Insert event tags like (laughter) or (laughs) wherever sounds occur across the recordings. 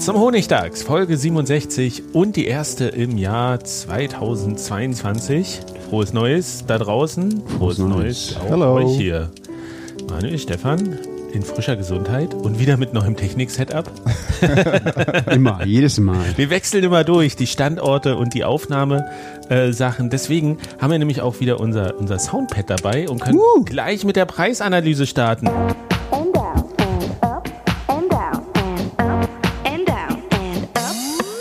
Zum Honigtags, Folge 67 und die erste im Jahr 2022. Frohes Neues da draußen. Frohes, Frohes Neues auch Hello. euch hier. Manuel, Stefan, in frischer Gesundheit und wieder mit neuem Technik-Setup. (laughs) immer, jedes Mal. Wir wechseln immer durch, die Standorte und die Aufnahmesachen. Äh, Deswegen haben wir nämlich auch wieder unser, unser Soundpad dabei und können uh. gleich mit der Preisanalyse starten.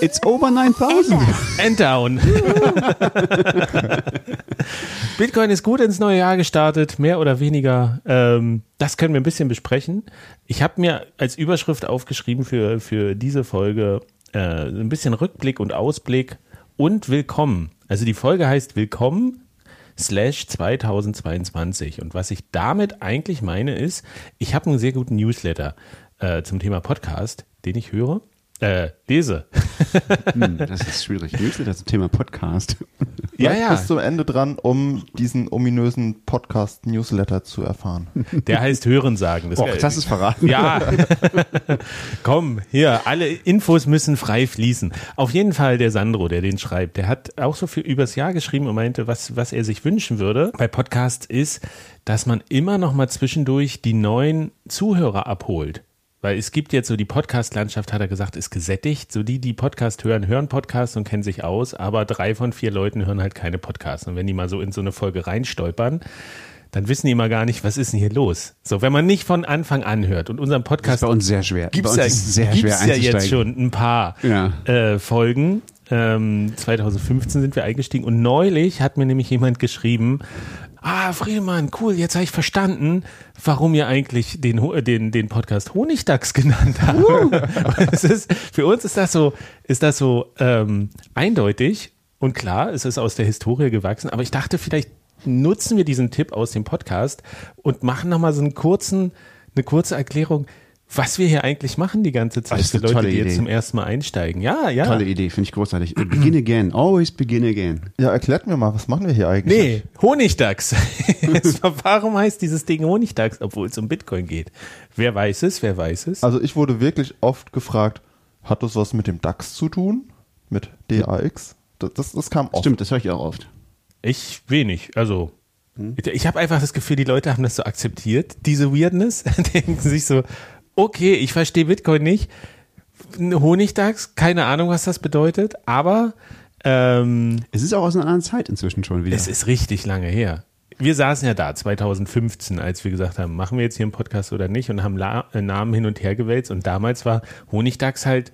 It's over 9000. And down. (laughs) Bitcoin ist gut ins neue Jahr gestartet, mehr oder weniger. Ähm, das können wir ein bisschen besprechen. Ich habe mir als Überschrift aufgeschrieben für, für diese Folge äh, ein bisschen Rückblick und Ausblick und Willkommen. Also die Folge heißt Willkommen slash 2022. Und was ich damit eigentlich meine ist, ich habe einen sehr guten Newsletter äh, zum Thema Podcast, den ich höre. Äh, lese. hm, das ist schwierig. Newsletter zum Thema Podcast. Ja, ja. Bis zum Ende dran, um diesen ominösen Podcast-Newsletter zu erfahren. Der heißt Hörensagen. Das, Och, das ist verraten. Ja. (laughs) Komm, hier, alle Infos müssen frei fließen. Auf jeden Fall der Sandro, der den schreibt, der hat auch so viel übers Jahr geschrieben und meinte, was, was er sich wünschen würde bei Podcast ist, dass man immer noch mal zwischendurch die neuen Zuhörer abholt. Weil es gibt jetzt so die Podcast-Landschaft, hat er gesagt, ist gesättigt. So die, die Podcast hören, hören Podcasts und kennen sich aus, aber drei von vier Leuten hören halt keine Podcasts. Und wenn die mal so in so eine Folge reinstolpern, dann wissen die immer gar nicht, was ist denn hier los. So, wenn man nicht von Anfang an hört und unseren Podcast. Das ist bei uns sehr schwer. Gibt's ja, sehr gibt's schwer ja jetzt schon ein paar ja. äh, Folgen. Ähm, 2015 sind wir eingestiegen und neulich hat mir nämlich jemand geschrieben, Ah, Friedemann, cool, jetzt habe ich verstanden, warum ihr eigentlich den, den, den Podcast Honigdachs (laughs) genannt habt. Uh. ist, für uns ist das so, ist das so ähm, eindeutig und klar, es ist aus der Historie gewachsen, aber ich dachte, vielleicht nutzen wir diesen Tipp aus dem Podcast und machen nochmal so einen kurzen, eine kurze Erklärung was wir hier eigentlich machen die ganze Zeit für Leute, die jetzt zum ersten Mal einsteigen. Ja, ja. Tolle Idee, finde ich großartig. begin again, always begin again. Ja, erklärt mir mal, was machen wir hier eigentlich? Nee, Honigdachs. (laughs) Warum heißt dieses Ding Honigdachs, obwohl es um Bitcoin geht? Wer weiß es, wer weiß es? Also ich wurde wirklich oft gefragt, hat das was mit dem DAX zu tun? Mit DAX? Das, das, das kam oft. Stimmt, das höre ich auch oft. Ich wenig, also hm? ich habe einfach das Gefühl, die Leute haben das so akzeptiert, diese Weirdness, (laughs) denken sich so, okay, ich verstehe Bitcoin nicht. Honigdachs, keine Ahnung, was das bedeutet, aber ähm, es ist auch aus einer anderen Zeit inzwischen schon wieder. Es ist richtig lange her. Wir saßen ja da 2015, als wir gesagt haben, machen wir jetzt hier einen Podcast oder nicht und haben La äh, Namen hin und her gewälzt und damals war Honigdachs halt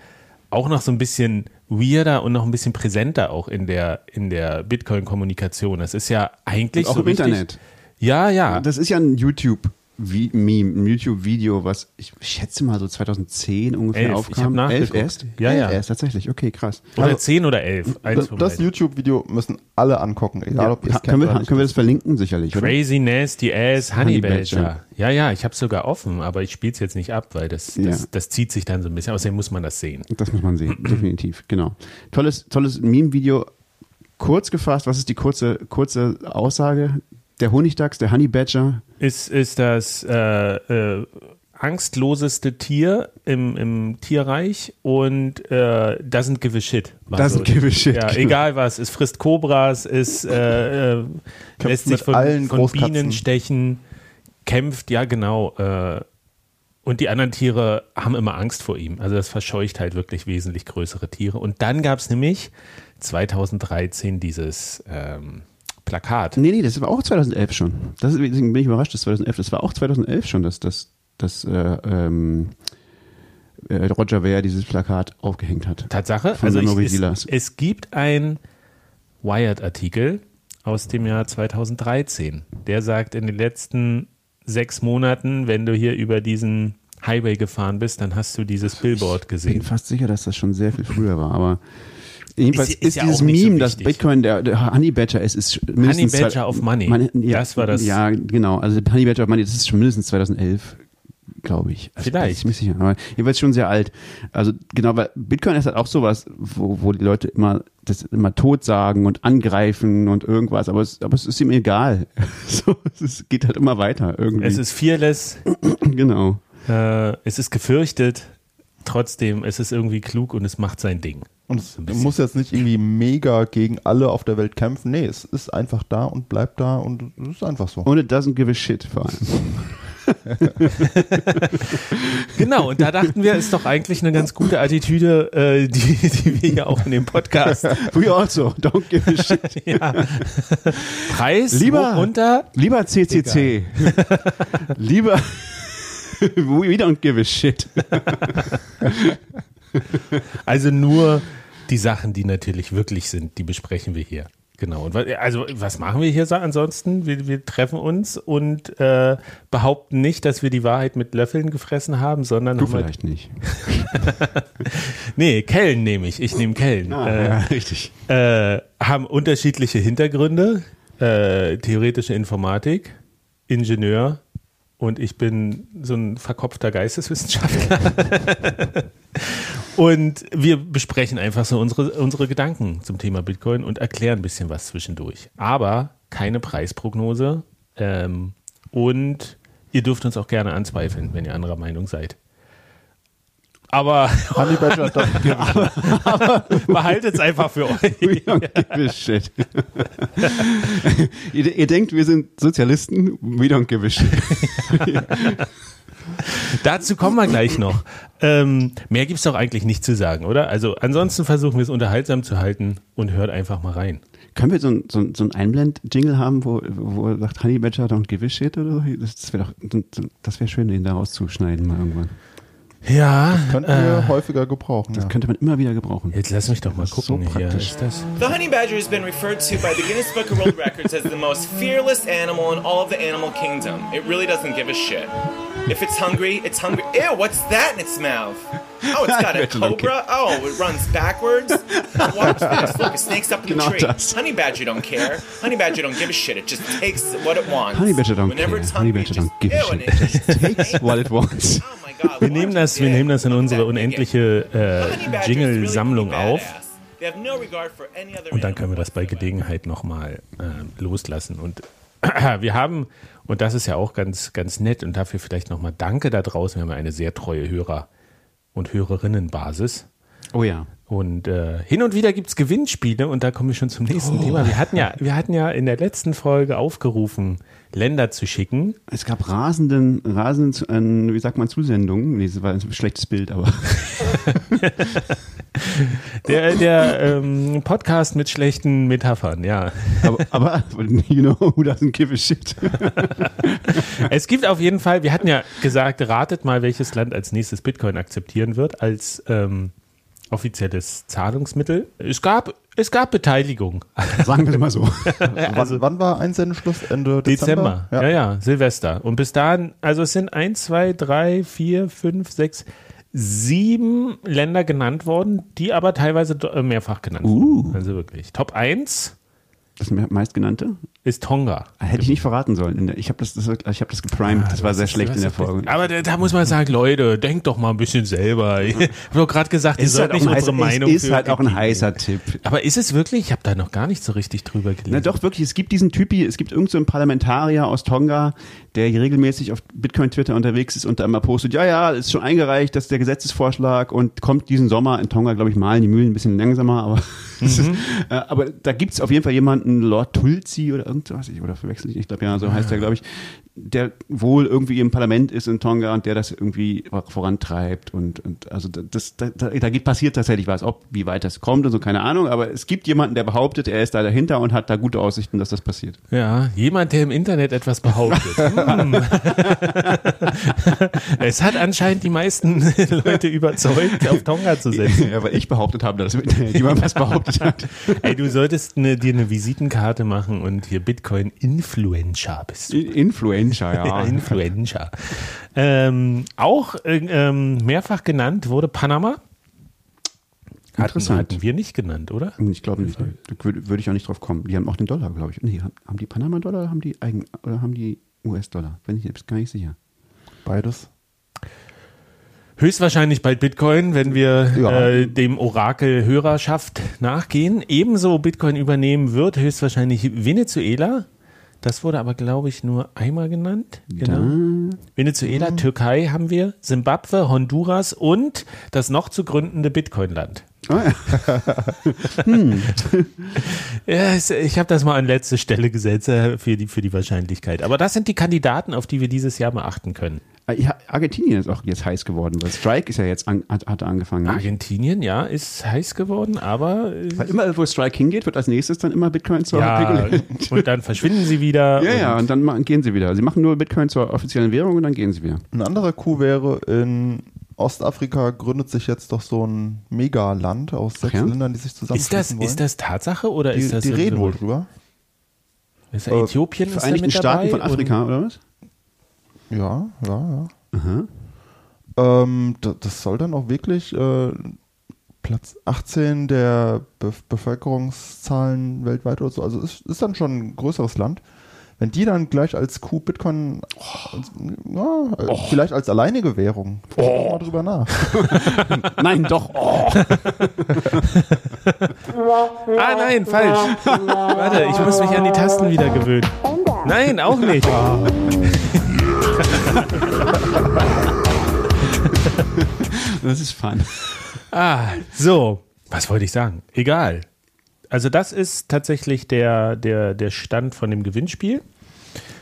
auch noch so ein bisschen weirder und noch ein bisschen präsenter auch in der in der Bitcoin Kommunikation. Das ist ja eigentlich und auch so im richtig, Internet. Ja, ja. Das ist ja ein YouTube Meme, YouTube-Video, was ich schätze mal so 2010 ungefähr elf. aufkam. Ich elf erst? Ja, ja. Erst tatsächlich, okay, krass. Oder also, zehn oder elf. das, das YouTube-Video müssen alle angucken, egal ja. ob ihr es können, wir, können wir das verlinken sicherlich, Crazy oder? Nasty Ass Honey, Honey Badger. Badger. Ja, ja, ich habe sogar offen, aber ich spiele es jetzt nicht ab, weil das, das, ja. das, zieht sich dann so ein bisschen. Außerdem muss man das sehen. Das muss man sehen, (clears throat) definitiv, genau. Tolles, tolles Meme-Video. Kurz gefasst, was ist die kurze, kurze Aussage? Der Honigdachs, der Honey Badger. Ist, ist das äh, äh, angstloseste Tier im, im Tierreich und äh, doesn't give a shit. Doesn't give a shit. Ja, genau. egal was. Es frisst Kobras, es äh, äh, lässt sich von, allen von Bienen stechen, kämpft, ja genau. Äh, und die anderen Tiere haben immer Angst vor ihm. Also das verscheucht halt wirklich wesentlich größere Tiere. Und dann gab es nämlich 2013 dieses ähm, Plakat. Nee, nee, das war auch 2011 schon. Das, deswegen bin ich überrascht, das 2011. Das war auch 2011 schon, dass das, das äh, ähm, äh, Roger Ver dieses Plakat aufgehängt hat. Tatsache? Also ich, es, es gibt ein Wired-Artikel aus dem Jahr 2013. Der sagt, in den letzten sechs Monaten, wenn du hier über diesen Highway gefahren bist, dann hast du dieses Billboard gesehen. Ich bin fast sicher, dass das schon sehr viel früher war, aber Jedenfalls ist, ist, ist ja dieses Meme, so dass Bitcoin der, der Honey Badger ist, ist mindestens Honey Badger of Money. Man, ja, das war das. Ja, genau. Also Honey Badger of Money, das ist schon mindestens 2011, glaube ich. Also Vielleicht. Ich sicher. Aber jedenfalls schon sehr alt. Also genau, weil Bitcoin ist halt auch sowas, wo, wo die Leute immer das immer tot sagen und angreifen und irgendwas, aber es, aber es ist ihm egal. (laughs) so, es geht halt immer weiter irgendwie. Es ist fearless. (clears throat) genau. Äh, es ist gefürchtet. Trotzdem, es ist irgendwie klug und es macht sein Ding. Und es muss jetzt nicht irgendwie mega gegen alle auf der Welt kämpfen. Nee, es ist einfach da und bleibt da und es ist einfach so. Und it doesn't give a shit vor allem. (laughs) genau, und da dachten wir, ist doch eigentlich eine ganz gute Attitüde, äh, die, die wir hier auch in dem Podcast. (laughs) We also, don't give a (laughs) shit. ja. Preis lieber, runter. Lieber CCC. lieber We don't give a shit. (laughs) also nur die Sachen, die natürlich wirklich sind, die besprechen wir hier. Genau. Und also was machen wir hier ansonsten? Wir, wir treffen uns und äh, behaupten nicht, dass wir die Wahrheit mit Löffeln gefressen haben, sondern du vielleicht nicht. (laughs) nee, Kellen nehme ich. Ich nehme Kellen. Ah, äh, ja, richtig. Äh, haben unterschiedliche Hintergründe. Äh, theoretische Informatik, Ingenieur, und ich bin so ein verkopfter Geisteswissenschaftler. (laughs) und wir besprechen einfach so unsere, unsere Gedanken zum Thema Bitcoin und erklären ein bisschen was zwischendurch. Aber keine Preisprognose. Ähm, und ihr dürft uns auch gerne anzweifeln, wenn ihr anderer Meinung seid. Aber, (laughs) Honey Badger (laughs) aber, aber behaltet es einfach für euch. We don't give a shit. (laughs) ihr, ihr, denkt, wir sind Sozialisten? We don't give a shit. Dazu kommen wir gleich noch. Ähm, mehr gibt es doch eigentlich nicht zu sagen, oder? Also ansonsten versuchen wir es unterhaltsam zu halten und hört einfach mal rein. Können wir so ein, so ein, so ein Einblend-Jingle haben, wo, wo er sagt Honey Badger don't give a shit oder so? Das wäre doch, das wäre schön, den da rauszuschneiden mal irgendwann. Ja. Das könnten wir äh, häufiger gebrauchen. Das ja. könnte man immer wieder gebrauchen. Jetzt lass mich doch mal gucken. So hier ist das. The honey badger has been referred to by the Guinness Book of World Records as the most fearless animal in all of the animal kingdom. It really doesn't give a shit. If it's hungry, it's hungry. Ew, what's that in its mouth? Oh, it's (laughs) got a cobra. Oh, it runs backwards. Watch this. Look, a snake's up in the tree. Das. Honey badger don't care. Honey badger don't give a shit. It just takes what it wants. Honey badger don't Whenever care. It's hungry, Honey badger don't give a shit. It just (laughs) takes what it (laughs) wants. Oh wir nehmen das, wir nehmen das in unsere unendliche äh, Jingle-Sammlung auf. Und dann können wir das bei Gelegenheit nochmal äh, loslassen. Und (clears throat) wir haben, und das ist ja auch ganz, ganz nett und dafür vielleicht nochmal Danke da draußen, wir haben eine sehr treue Hörer- und Hörerinnenbasis. Oh ja. Und äh, hin und wieder gibt es Gewinnspiele und da kommen wir schon zum nächsten oh. Thema. Wir hatten, ja, wir hatten ja in der letzten Folge aufgerufen, Länder zu schicken. Es gab rasenden, rasenden, äh, wie sagt man, Zusendungen. Nee, das war ein schlechtes Bild, aber. (laughs) der der ähm, Podcast mit schlechten Metaphern, ja. Aber, aber you know who doesn't give a shit. es gibt auf jeden Fall, wir hatten ja gesagt, ratet mal, welches Land als nächstes Bitcoin akzeptieren wird, als ähm, offizielles Zahlungsmittel. Es gab, es gab Beteiligung. (laughs) Sagen wir mal so. also, wann, wann war Einsendeschluss? Ende Dezember? Dezember. Ja. ja, ja, Silvester. Und bis dahin, also es sind eins, zwei, drei, vier, fünf, sechs, sieben Länder genannt worden, die aber teilweise mehrfach genannt uh. wurden. Also wirklich. Top 1 Das meistgenannte? Ist Tonga. Hätte ich nicht verraten sollen. Ich habe das, das, ich hab das geprimed. Ah, das war sehr schlecht in der Folge. Aber da, da, muss man sagen, Leute, denkt doch mal ein bisschen selber. (laughs) Ich habe doch gerade gesagt, ihr sollt halt nicht unsere heißer, Meinung Es ist halt auch ein heißer Tipp. Aber ist es wirklich? Ich habe da noch gar nicht so richtig drüber gelesen. Na doch, wirklich. Es gibt diesen Typi, es gibt irgendeinen so Parlamentarier aus Tonga, der regelmäßig auf Bitcoin-Twitter unterwegs ist und da immer postet, ja, ja, ist schon eingereicht, das ist der Gesetzesvorschlag und kommt diesen Sommer in Tonga, glaube ich, malen die Mühlen ein bisschen langsamer, aber, (laughs) mhm. ist, äh, aber da gibt es auf jeden Fall jemanden, Lord Tulsi oder irgendwas, oder verwechsel ich, ich glaube ja, so heißt er, glaube ich, der wohl irgendwie im Parlament ist in Tonga und der das irgendwie vorantreibt und, und also das, da, da geht passiert tatsächlich was, ob wie weit das kommt und so keine Ahnung, aber es gibt jemanden, der behauptet, er ist da dahinter und hat da gute Aussichten, dass das passiert. Ja, jemand, der im Internet etwas behauptet. (laughs) hm. (laughs) es hat anscheinend die meisten (laughs) Leute überzeugt, auf Tonga zu setzen. Ja, weil ich behauptet habe, dass im Internet jemand was behauptet hat. Ey, du solltest eine, dir eine Visitenkarte machen und hier Bitcoin Influencer bist du. Influencer Influenza, (laughs) ja. Influenza. Ähm, auch äh, ähm, mehrfach genannt wurde Panama. Hatten, hatten wir nicht genannt, oder? Ich glaube nicht. Da würde, würde ich auch nicht drauf kommen. Die haben auch den Dollar, glaube ich. Nee, haben die Panama-Dollar oder haben die Eigen oder haben die US-Dollar? Bin ich jetzt gar nicht sicher. Beides. Höchstwahrscheinlich bald Bitcoin, wenn wir ja. äh, dem Orakel Hörerschaft nachgehen. Ebenso Bitcoin übernehmen wird höchstwahrscheinlich Venezuela. Das wurde aber, glaube ich, nur einmal genannt. Genau. Venezuela, mhm. Türkei haben wir, Simbabwe, Honduras und das noch zu gründende Bitcoin-Land. Oh ja. (laughs) hm. ja, ich habe das mal an letzte Stelle gesetzt äh, für die, für die Wahrscheinlichkeit. Aber das sind die Kandidaten, auf die wir dieses Jahr mal achten können. Äh, Argentinien ist auch jetzt heiß geworden, weil Strike ist ja jetzt an, hat, hat angefangen. Nicht? Argentinien, ja, ist heiß geworden, aber. Weil immer, wo Strike hingeht, wird als nächstes dann immer Bitcoin zur ja, (laughs) Und dann verschwinden sie wieder. (laughs) ja, ja, und dann gehen sie wieder. Sie machen nur Bitcoin zur offiziellen Währung und dann gehen sie wieder. Ein anderer Coup wäre, in Ostafrika gründet sich jetzt doch so ein Megaland aus sechs ja? Ländern, die sich zusammenschließen ist das, wollen. Ist das Tatsache oder die, ist das. Die reden wohl drüber. Ist Äthiopien äh, Vereinigten Staaten von Afrika, oder was? Ja, ja, ja. Ähm, das, das, soll dann auch wirklich äh, Platz 18 der Be Bevölkerungszahlen weltweit oder so. Also ist, ist dann schon ein größeres Land. Wenn die dann gleich als Q Bitcoin, oh. als, ja, oh. vielleicht als alleinige Währung, oh. mal drüber nach. (laughs) nein, doch. Oh. (laughs) ah, nein, falsch. (laughs) Warte, ich muss mich an die Tasten wieder gewöhnen. Nein, auch nicht. (laughs) das ist fun. Ah, so. Was wollte ich sagen? Egal. Also, das ist tatsächlich der, der, der Stand von dem Gewinnspiel.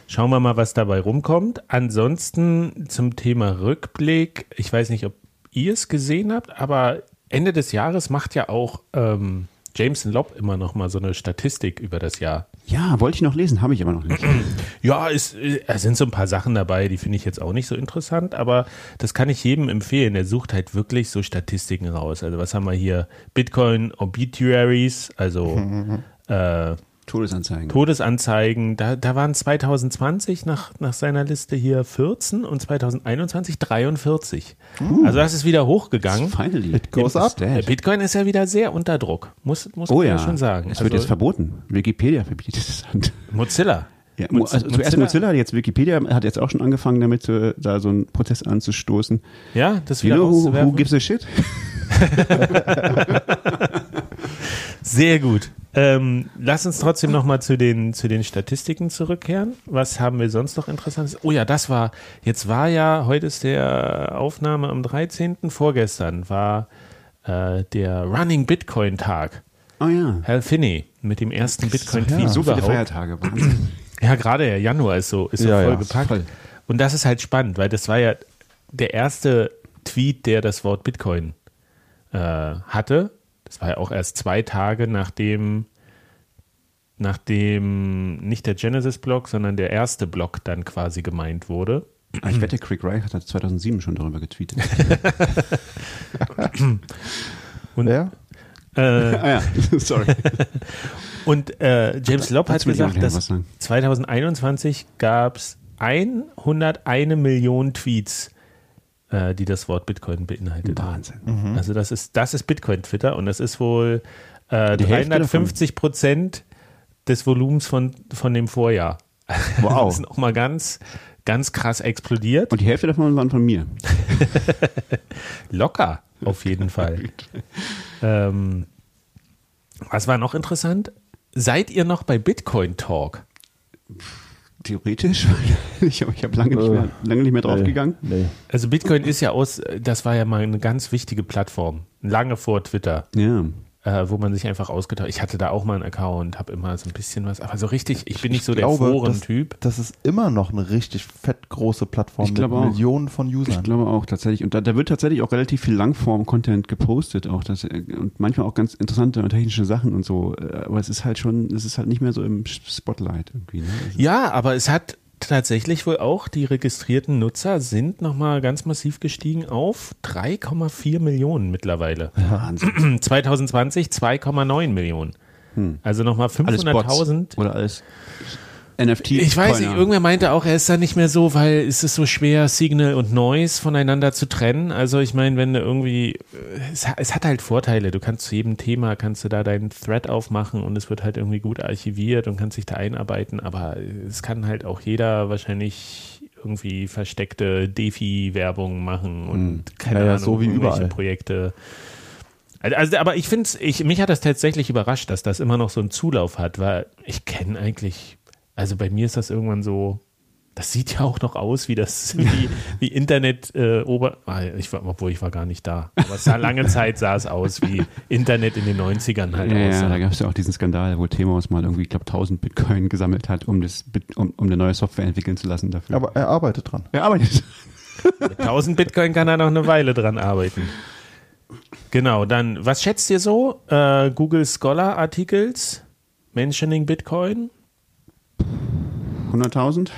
Schauen wir mal, was dabei rumkommt. Ansonsten zum Thema Rückblick. Ich weiß nicht, ob ihr es gesehen habt, aber Ende des Jahres macht ja auch ähm, Jameson Lobb immer noch mal so eine Statistik über das Jahr. Ja, wollte ich noch lesen, habe ich aber noch nicht. (clears throat) ja, es, es sind so ein paar Sachen dabei, die finde ich jetzt auch nicht so interessant, aber das kann ich jedem empfehlen. Er sucht halt wirklich so Statistiken raus. Also was haben wir hier? Bitcoin Obituaries, also (laughs) äh, Todesanzeigen. Todesanzeigen. Da, da waren 2020 nach, nach seiner Liste hier 14 und 2021 43. Uh, also das ist wieder hochgegangen. Finally. It goes up. Bitcoin ist ja wieder sehr unter Druck, muss, muss oh, man ja. schon sagen. Es wird also, jetzt verboten. Wikipedia verbietet es. Mozilla. Ja, also Mozilla. zuerst Mozilla, jetzt Wikipedia hat jetzt auch schon angefangen damit, da so einen Prozess anzustoßen. Ja, das wieder you know, who, who gives a shit? (laughs) (laughs) Sehr gut. Ähm, lass uns trotzdem nochmal zu den, zu den Statistiken zurückkehren. Was haben wir sonst noch Interessantes? Oh ja, das war, jetzt war ja, heute ist der Aufnahme am 13. Vorgestern war äh, der Running Bitcoin Tag. Oh ja. Hal Finney mit dem ersten Bitcoin-Tweet. Ja, so viele Feiertage, Wahnsinn. (clears throat) Ja, gerade der Januar ist so, ist so ja, voll ja, gepackt. Voll. Und das ist halt spannend, weil das war ja der erste Tweet, der das Wort Bitcoin äh, hatte das war ja auch erst zwei Tage nachdem, nachdem nicht der Genesis-Block, sondern der erste Block dann quasi gemeint wurde. Ah, ich wette, Craig Wright hat 2007 schon darüber getweetet. (laughs) Und, Wer? Äh, ah ja, (laughs) sorry. Und äh, James Lobb hat gesagt, dass 2021 gab es 101 Millionen Tweets äh, die das Wort Bitcoin beinhaltet. Wahnsinn. Mhm. Also das ist, das ist Bitcoin-Twitter und das ist wohl äh, 350 Prozent des Volumens von, von dem Vorjahr. (laughs) Wow. das ist nochmal ganz, ganz krass explodiert. Und die Hälfte davon waren von mir. (laughs) Locker, auf jeden Fall. (laughs) ähm, was war noch interessant? Seid ihr noch bei Bitcoin Talk? Theoretisch. (laughs) ich habe hab lange, nicht mehr, lange nicht mehr draufgegangen. Nee, nee. Also Bitcoin ist ja aus, das war ja mal eine ganz wichtige Plattform. Lange vor Twitter. Ja äh, wo man sich einfach ausgetauscht. Ich hatte da auch mal einen Account, habe immer so ein bisschen was, aber so richtig, ich bin nicht so der Foren-Typ. Das, das, ist immer noch eine richtig fett große Plattform mit auch. Millionen von Usern. Ich glaube auch tatsächlich. Und da, da wird tatsächlich auch relativ viel Langform-Content gepostet, auch das, und manchmal auch ganz interessante und technische Sachen und so. Äh, aber es ist halt schon, es ist halt nicht mehr so im Spotlight irgendwie. Ne? Ja, aber es hat tatsächlich wohl auch, die registrierten Nutzer sind nochmal ganz massiv gestiegen auf 3,4 Millionen mittlerweile. Wahnsinn. (clears throat) 2020 2,9 Millionen. Hm. Also nochmal 500.000. Oder alles NFT. Ich weiß nicht, irgendwer meinte auch, er ist da nicht mehr so, weil es ist so schwer, Signal und Noise voneinander zu trennen. Also ich meine, wenn du irgendwie, es, es, hat halt Vorteile. Du kannst zu jedem Thema, kannst du da deinen Thread aufmachen und es wird halt irgendwie gut archiviert und kannst dich da einarbeiten. Aber es kann halt auch jeder wahrscheinlich irgendwie versteckte Defi-Werbung machen und hm. keine ja, Ahnung, so wie überall. Projekte. Also, aber ich finde es, mich hat das tatsächlich überrascht, dass das immer noch so einen Zulauf hat, weil ich kenne eigentlich also bei mir ist das irgendwann so, das sieht ja auch noch aus wie das, (laughs) wie, wie Internet äh, Ober, ich war, obwohl ich war gar nicht da. Aber es sah lange Zeit sah es aus wie Internet in den 90ern halt ja, aussah. Ja, da gab es ja auch diesen Skandal, wo Temos mal irgendwie, ich glaube, 1000 Bitcoin gesammelt hat, um, das, um, um eine neue Software entwickeln zu lassen dafür. Aber er arbeitet dran. Er arbeitet. Mit 1000 Bitcoin kann er noch eine Weile dran arbeiten. Genau, dann, was schätzt ihr so? Äh, Google Scholar Artikels, Mentioning Bitcoin? 100.000?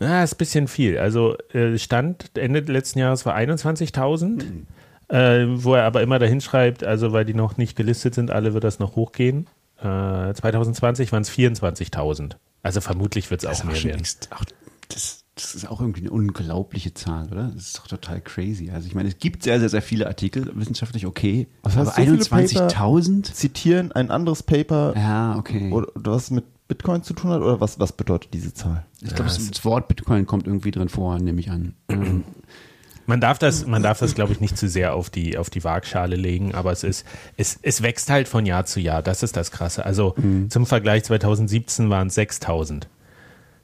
Ja, ist ein bisschen viel. Also äh, Stand Ende letzten Jahres war 21.000. Mhm. Äh, wo er aber immer dahin schreibt, also weil die noch nicht gelistet sind, alle wird das noch hochgehen. Äh, 2020 waren es 24.000. Also vermutlich wird es auch mehr werden. Ach, das, das, ist auch irgendwie eine unglaubliche Zahl, oder? Das ist doch total crazy. Also ich meine, es gibt sehr, sehr, sehr viele Artikel, wissenschaftlich okay. Was aber so 21.000? Zitieren ein anderes Paper. Ja, okay. Oder was mit Bitcoin zu tun hat oder was, was bedeutet diese Zahl? Ich glaube, ja, das, Wort Bitcoin kommt irgendwie drin vor, nehme ich an. (clears throat) Man darf das, man darf das, glaube ich, nicht zu sehr auf die, auf die Waagschale legen, aber es ist, es, es wächst halt von Jahr zu Jahr. Das ist das Krasse. Also mhm. zum Vergleich 2017 waren es 6000.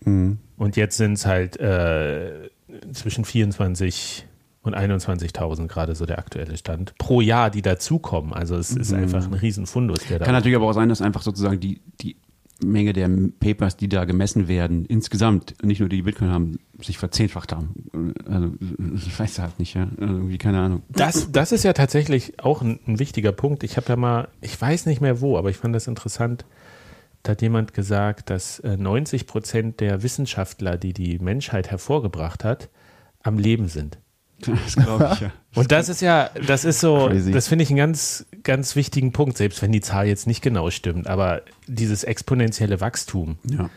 Mhm. Und jetzt sind es halt äh, zwischen 24 und 21.000 gerade so der aktuelle Stand pro Jahr, die dazukommen. Also es ist mhm. einfach ein Riesenfundus. Der Kann natürlich aber auch sein, dass einfach sozusagen die, die Menge der Papers, die da gemessen werden, insgesamt, nicht nur die, Bitcoin haben, sich verzehnfacht haben. Also, ich weiß halt nicht, ja. Also, irgendwie, keine Ahnung. Das, das ist ja tatsächlich auch ein, ein wichtiger Punkt. Ich habe ja mal, ich weiß nicht mehr wo, aber ich fand das interessant. Da hat jemand gesagt, dass 90 äh, Prozent der Wissenschaftler, die die Menschheit hervorgebracht hat, am Leben sind. (laughs) Das glaube ich, ja. Und das ist ja, das ist so, Crazy. das finde ich einen ganz, ganz wichtigen Punkt, selbst wenn die Zahl jetzt nicht genau stimmt, aber dieses exponentielle Wachstum. Ja.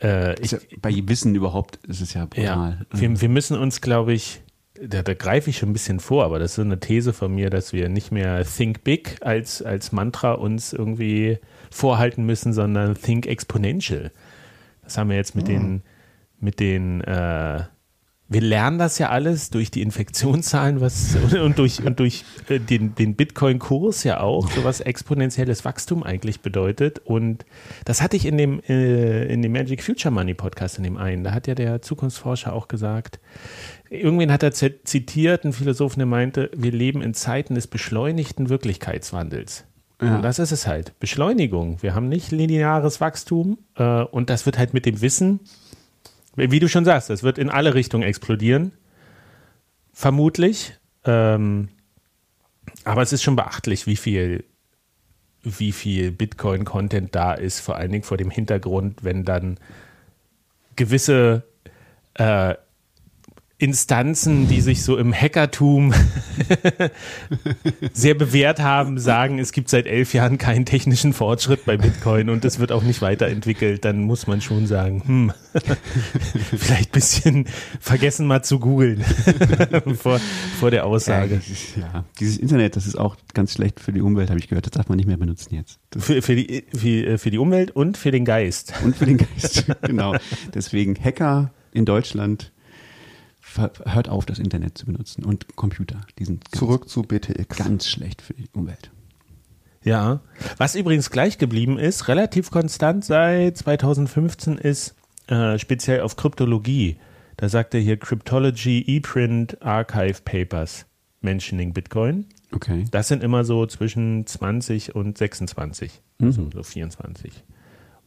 Äh, ich, ja, bei Wissen überhaupt ist es ja brutal. Ja, wir, wir müssen uns, glaube ich, da, da greife ich schon ein bisschen vor, aber das ist so eine These von mir, dass wir nicht mehr Think Big als, als Mantra uns irgendwie vorhalten müssen, sondern Think Exponential. Das haben wir jetzt mit oh. den, mit den äh, wir lernen das ja alles durch die Infektionszahlen was, und durch, und durch äh, den, den Bitcoin-Kurs ja auch, so was exponentielles Wachstum eigentlich bedeutet. Und das hatte ich in dem, äh, in dem Magic Future Money Podcast, in dem einen. Da hat ja der Zukunftsforscher auch gesagt, irgendwen hat er zitiert, ein Philosoph, der meinte, wir leben in Zeiten des beschleunigten Wirklichkeitswandels. Ja. Und das ist es halt. Beschleunigung. Wir haben nicht lineares Wachstum äh, und das wird halt mit dem Wissen wie du schon sagst, es wird in alle Richtungen explodieren. Vermutlich. Ähm, aber es ist schon beachtlich, wie viel, wie viel Bitcoin-Content da ist, vor allen Dingen vor dem Hintergrund, wenn dann gewisse äh, Instanzen, die sich so im Hackertum (laughs) sehr bewährt haben, sagen, es gibt seit elf Jahren keinen technischen Fortschritt bei Bitcoin und es wird auch nicht weiterentwickelt, dann muss man schon sagen, hm, (laughs) vielleicht ein bisschen vergessen mal zu googeln (laughs) vor, vor der Aussage. Ja, dieses Internet, das ist auch ganz schlecht für die Umwelt, habe ich gehört. Das darf man nicht mehr benutzen jetzt. Für, für, die, für, für die Umwelt und für den Geist. Und für den Geist, genau. Deswegen Hacker in Deutschland hört auf, das Internet zu benutzen und Computer. Die sind ganz, Zurück zu BTX. Ganz schlecht für die Umwelt. Ja, was übrigens gleich geblieben ist, relativ konstant seit 2015 ist äh, speziell auf Kryptologie. Da sagt er hier Cryptology ePrint Archive Papers mentioning Bitcoin. Okay. Das sind immer so zwischen 20 und 26, mhm. also so 24.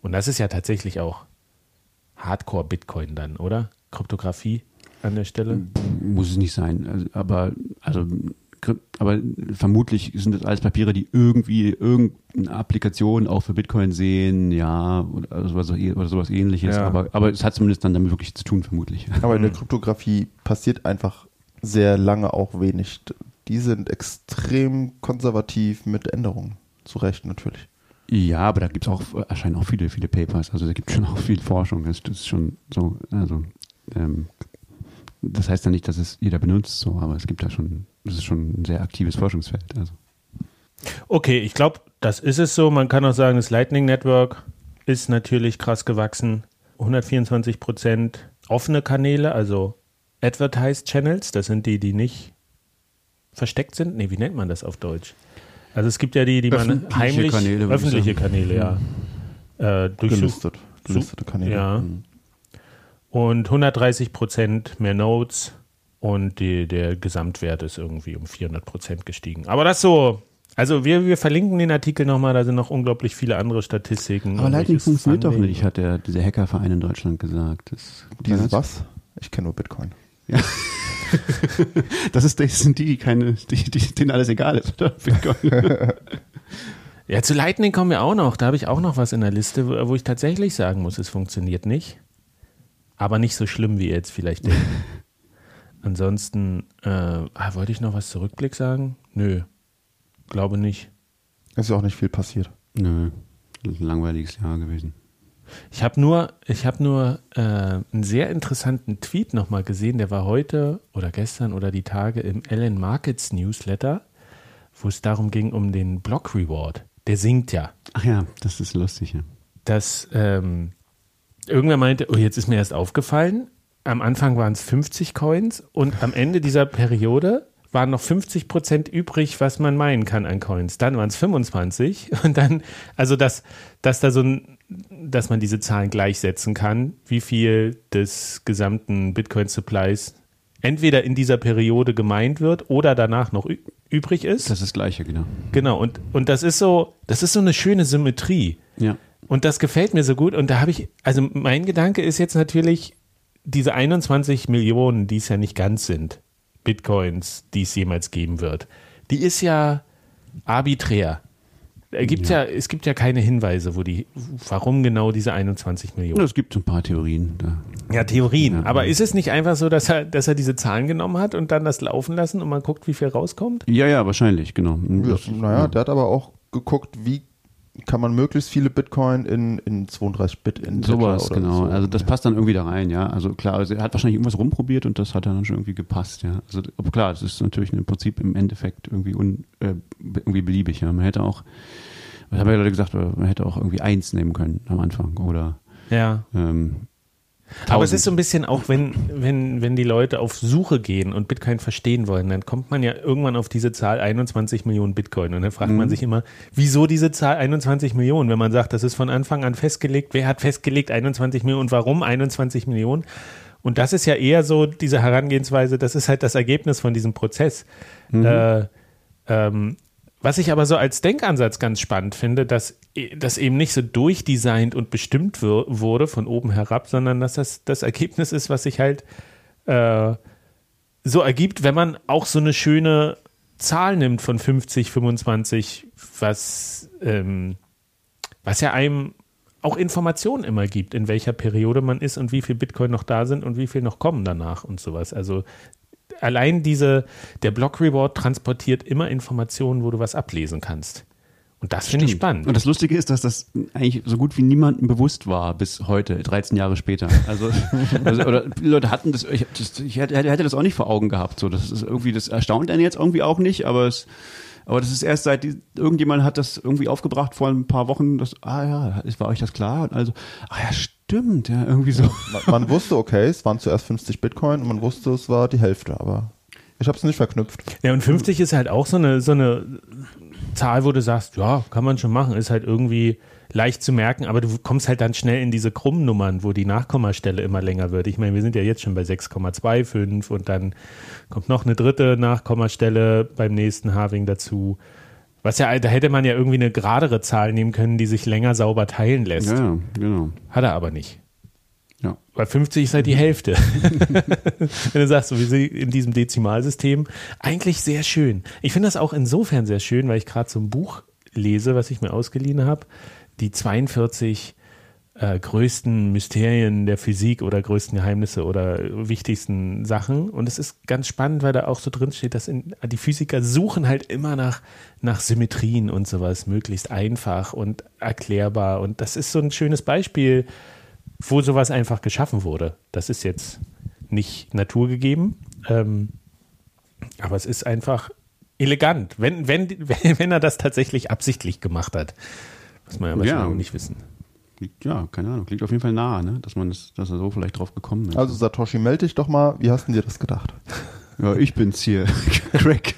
Und das ist ja tatsächlich auch Hardcore Bitcoin dann, oder? Kryptographie an der Stelle? Muss es nicht sein. Also, aber, also, aber vermutlich sind das alles Papiere, die irgendwie irgendeine Applikation auch für Bitcoin sehen, ja, oder sowas, oder sowas ähnliches. Ja. Aber, aber es hat zumindest dann damit wirklich zu tun, vermutlich. Aber in der (laughs) Kryptographie passiert einfach sehr lange auch wenig. Die sind extrem konservativ mit Änderungen. Zu Recht natürlich. Ja, aber da gibt es auch, erscheinen auch viele, viele Papers. Also da gibt es schon auch viel Forschung. Das, das ist schon so, also ähm, das heißt ja nicht, dass es jeder benutzt, so, aber es gibt da schon, das ist schon ein sehr aktives Forschungsfeld. Also. Okay, ich glaube, das ist es so. Man kann auch sagen, das Lightning Network ist natürlich krass gewachsen. 124 Prozent offene Kanäle, also Advertised Channels, das sind die, die nicht versteckt sind. Nee, wie nennt man das auf Deutsch? Also es gibt ja die, die man heimlich Kanäle, öffentliche Kanäle, ja. Äh, Gelistet, gelistete Kanäle. Ja. Mhm und 130 Prozent mehr Notes und die, der Gesamtwert ist irgendwie um 400 Prozent gestiegen. Aber das so, also wir, wir verlinken den Artikel nochmal, da sind noch unglaublich viele andere Statistiken. Aber Lightning funktioniert doch nicht, hat der, dieser Hackerverein in Deutschland gesagt. Das Dieses was? Ich kenne nur Bitcoin. Ja. (laughs) das, ist, das sind die, die keine, die, die, denen alles egal ist, oder? Bitcoin. (laughs) ja, zu Lightning kommen wir auch noch. Da habe ich auch noch was in der Liste, wo ich tatsächlich sagen muss, es funktioniert nicht. Aber nicht so schlimm, wie ihr jetzt vielleicht denkt. (laughs) Ansonsten, äh, ah, wollte ich noch was Zurückblick sagen? Nö, glaube nicht. Ist ja auch nicht viel passiert. Nö, ein langweiliges Jahr gewesen. Ich habe nur, ich habe nur äh, einen sehr interessanten Tweet nochmal gesehen, der war heute oder gestern oder die Tage im Ellen Markets Newsletter, wo es darum ging, um den Block Reward. Der sinkt ja. Ach ja, das ist lustig, ja. Dass ähm, irgendwer meinte, oh, jetzt ist mir erst aufgefallen, am Anfang waren es 50 Coins und am Ende dieser Periode waren noch 50 Prozent übrig, was man meinen kann an Coins. Dann waren es 25 und dann, also dass, dass da so ein, dass man diese Zahlen gleichsetzen kann, wie viel des gesamten Bitcoin-Supplies entweder in dieser Periode gemeint wird oder danach noch übrig ist. Das ist das Gleiche, genau. Genau, und, und das ist so, das ist so eine schöne Symmetrie. Ja. Und das gefällt mir so gut. Und da habe ich, also mein Gedanke ist jetzt natürlich, diese 21 Millionen, die es ja nicht ganz sind, Bitcoins, die es jemals geben wird, die ist ja arbiträr. Gibt's ja. ja. es gibt ja keine Hinweise, wo die, warum genau diese 21 Millionen. Es gibt ein paar Theorien. Da. Ja, Theorien. Ja, Aber ist es nicht einfach so, dass er, dass er diese Zahlen genommen hat und dann das laufen lassen und man guckt, wie viel rauskommt? Ja, ja, wahrscheinlich, genau. Ja, naja, der hat aber auch geguckt, wie kann man möglichst viele Bitcoin in, in 32-Bit in Sowas, genau. So. Also das passt dann irgendwie da rein, ja. Also klar, also er hat wahrscheinlich irgendwas rumprobiert und das hat dann schon irgendwie gepasst, ja. Also aber klar, es ist natürlich im Prinzip im Endeffekt irgendwie un, äh, irgendwie beliebig, ja. Man hätte auch, was haben ja Leute gesagt, man hätte auch irgendwie eins nehmen können am Anfang oder ja. Ähm, aber es ist so ein bisschen auch, wenn, wenn, wenn die Leute auf Suche gehen und Bitcoin verstehen wollen, dann kommt man ja irgendwann auf diese Zahl 21 Millionen Bitcoin. Und dann fragt mhm. man sich immer, wieso diese Zahl 21 Millionen? Wenn man sagt, das ist von Anfang an festgelegt, wer hat festgelegt 21 Millionen und warum 21 Millionen? Und das ist ja eher so diese Herangehensweise, das ist halt das Ergebnis von diesem Prozess. Mhm. Äh, ähm, was ich aber so als Denkansatz ganz spannend finde, dass das eben nicht so durchdesignt und bestimmt wurde von oben herab, sondern dass das das Ergebnis ist, was sich halt äh, so ergibt, wenn man auch so eine schöne Zahl nimmt von 50, 25, was, ähm, was ja einem auch Informationen immer gibt, in welcher Periode man ist und wie viel Bitcoin noch da sind und wie viel noch kommen danach und sowas. Also allein diese, der Block Reward transportiert immer Informationen, wo du was ablesen kannst. Und das finde ich spannend. Und das Lustige ist, dass das eigentlich so gut wie niemandem bewusst war bis heute, 13 Jahre später. Also, (laughs) also oder Leute hatten das ich, das, ich, hätte, hätte das auch nicht vor Augen gehabt. So, das ist irgendwie, das erstaunt einen jetzt irgendwie auch nicht, aber es, aber das ist erst seit die, irgendjemand hat das irgendwie aufgebracht vor ein paar Wochen, das, ah ja, ist, war euch das klar? Und also, ah ja, stimmt, ja, irgendwie so. Man, man wusste, okay, es waren zuerst 50 Bitcoin und man wusste, es war die Hälfte, aber ich habe es nicht verknüpft. Ja, und 50 ist halt auch so eine, so eine Zahl, wo du sagst, ja, kann man schon machen, ist halt irgendwie leicht zu merken, aber du kommst halt dann schnell in diese Krummnummern, wo die Nachkommastelle immer länger wird. Ich meine, wir sind ja jetzt schon bei 6,25 und dann kommt noch eine dritte Nachkommastelle beim nächsten Halving dazu. Was ja, da hätte man ja irgendwie eine geradere Zahl nehmen können, die sich länger sauber teilen lässt. Ja, genau. Hat er aber nicht. Ja. Weil 50 ist halt die Hälfte. (laughs) Wenn du sagst, so wie sie in diesem Dezimalsystem, eigentlich sehr schön. Ich finde das auch insofern sehr schön, weil ich gerade so ein Buch lese, was ich mir ausgeliehen habe. Die 42 äh, größten Mysterien der Physik oder größten Geheimnisse oder wichtigsten Sachen. Und es ist ganz spannend, weil da auch so drin steht, dass in, die Physiker suchen halt immer nach, nach Symmetrien und sowas, möglichst einfach und erklärbar. Und das ist so ein schönes Beispiel wo sowas einfach geschaffen wurde. Das ist jetzt nicht naturgegeben, ähm, aber es ist einfach elegant, wenn, wenn, (laughs) wenn er das tatsächlich absichtlich gemacht hat. Was man ja wahrscheinlich ja. nicht wissen. Ja, keine Ahnung. Klingt auf jeden Fall nahe, ne? dass, man das, dass er so vielleicht drauf gekommen ist. Also Satoshi, melde dich doch mal. Wie hast du dir das gedacht? Ja, ich bin's hier. (laughs) Crack.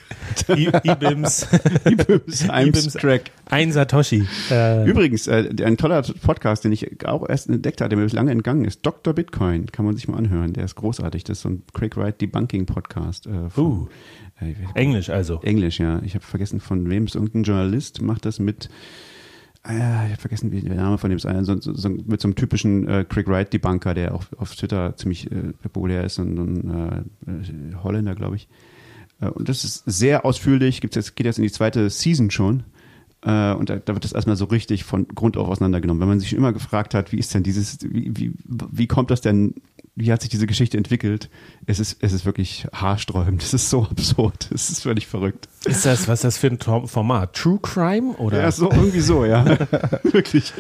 Ibims. (laughs) Ibims, Ibims Track. Ein Satoshi. Äh. Übrigens, äh, ein toller Podcast, den ich auch erst entdeckt hatte, der mir lange entgangen ist. Dr. Bitcoin, kann man sich mal anhören. Der ist großartig. Das ist so ein Craig Wright Debunking Podcast. Äh, von, uh, äh, Englisch also. Englisch, ja. Ich habe vergessen, von wem es irgendein Journalist macht das mit Ah ich habe vergessen, wie der Name von dem ist. So, so, so, mit so einem typischen äh, Craig Wright Debunker, der auch auf Twitter ziemlich äh, populär ist und, und äh, Holländer, glaube ich. Äh, und das ist sehr ausführlich, gibt's jetzt, geht jetzt in die zweite Season schon. Äh, und da, da, wird das erstmal so richtig von Grund auf auseinandergenommen. Wenn man sich immer gefragt hat, wie ist denn dieses, wie, wie, wie kommt das denn wie hat sich diese Geschichte entwickelt? Es ist, es ist wirklich haarsträubend. Es ist so absurd. Es ist völlig verrückt. Ist das, was ist das für ein Format? True Crime? Oder? Ja, so, irgendwie so, ja. (laughs) wirklich.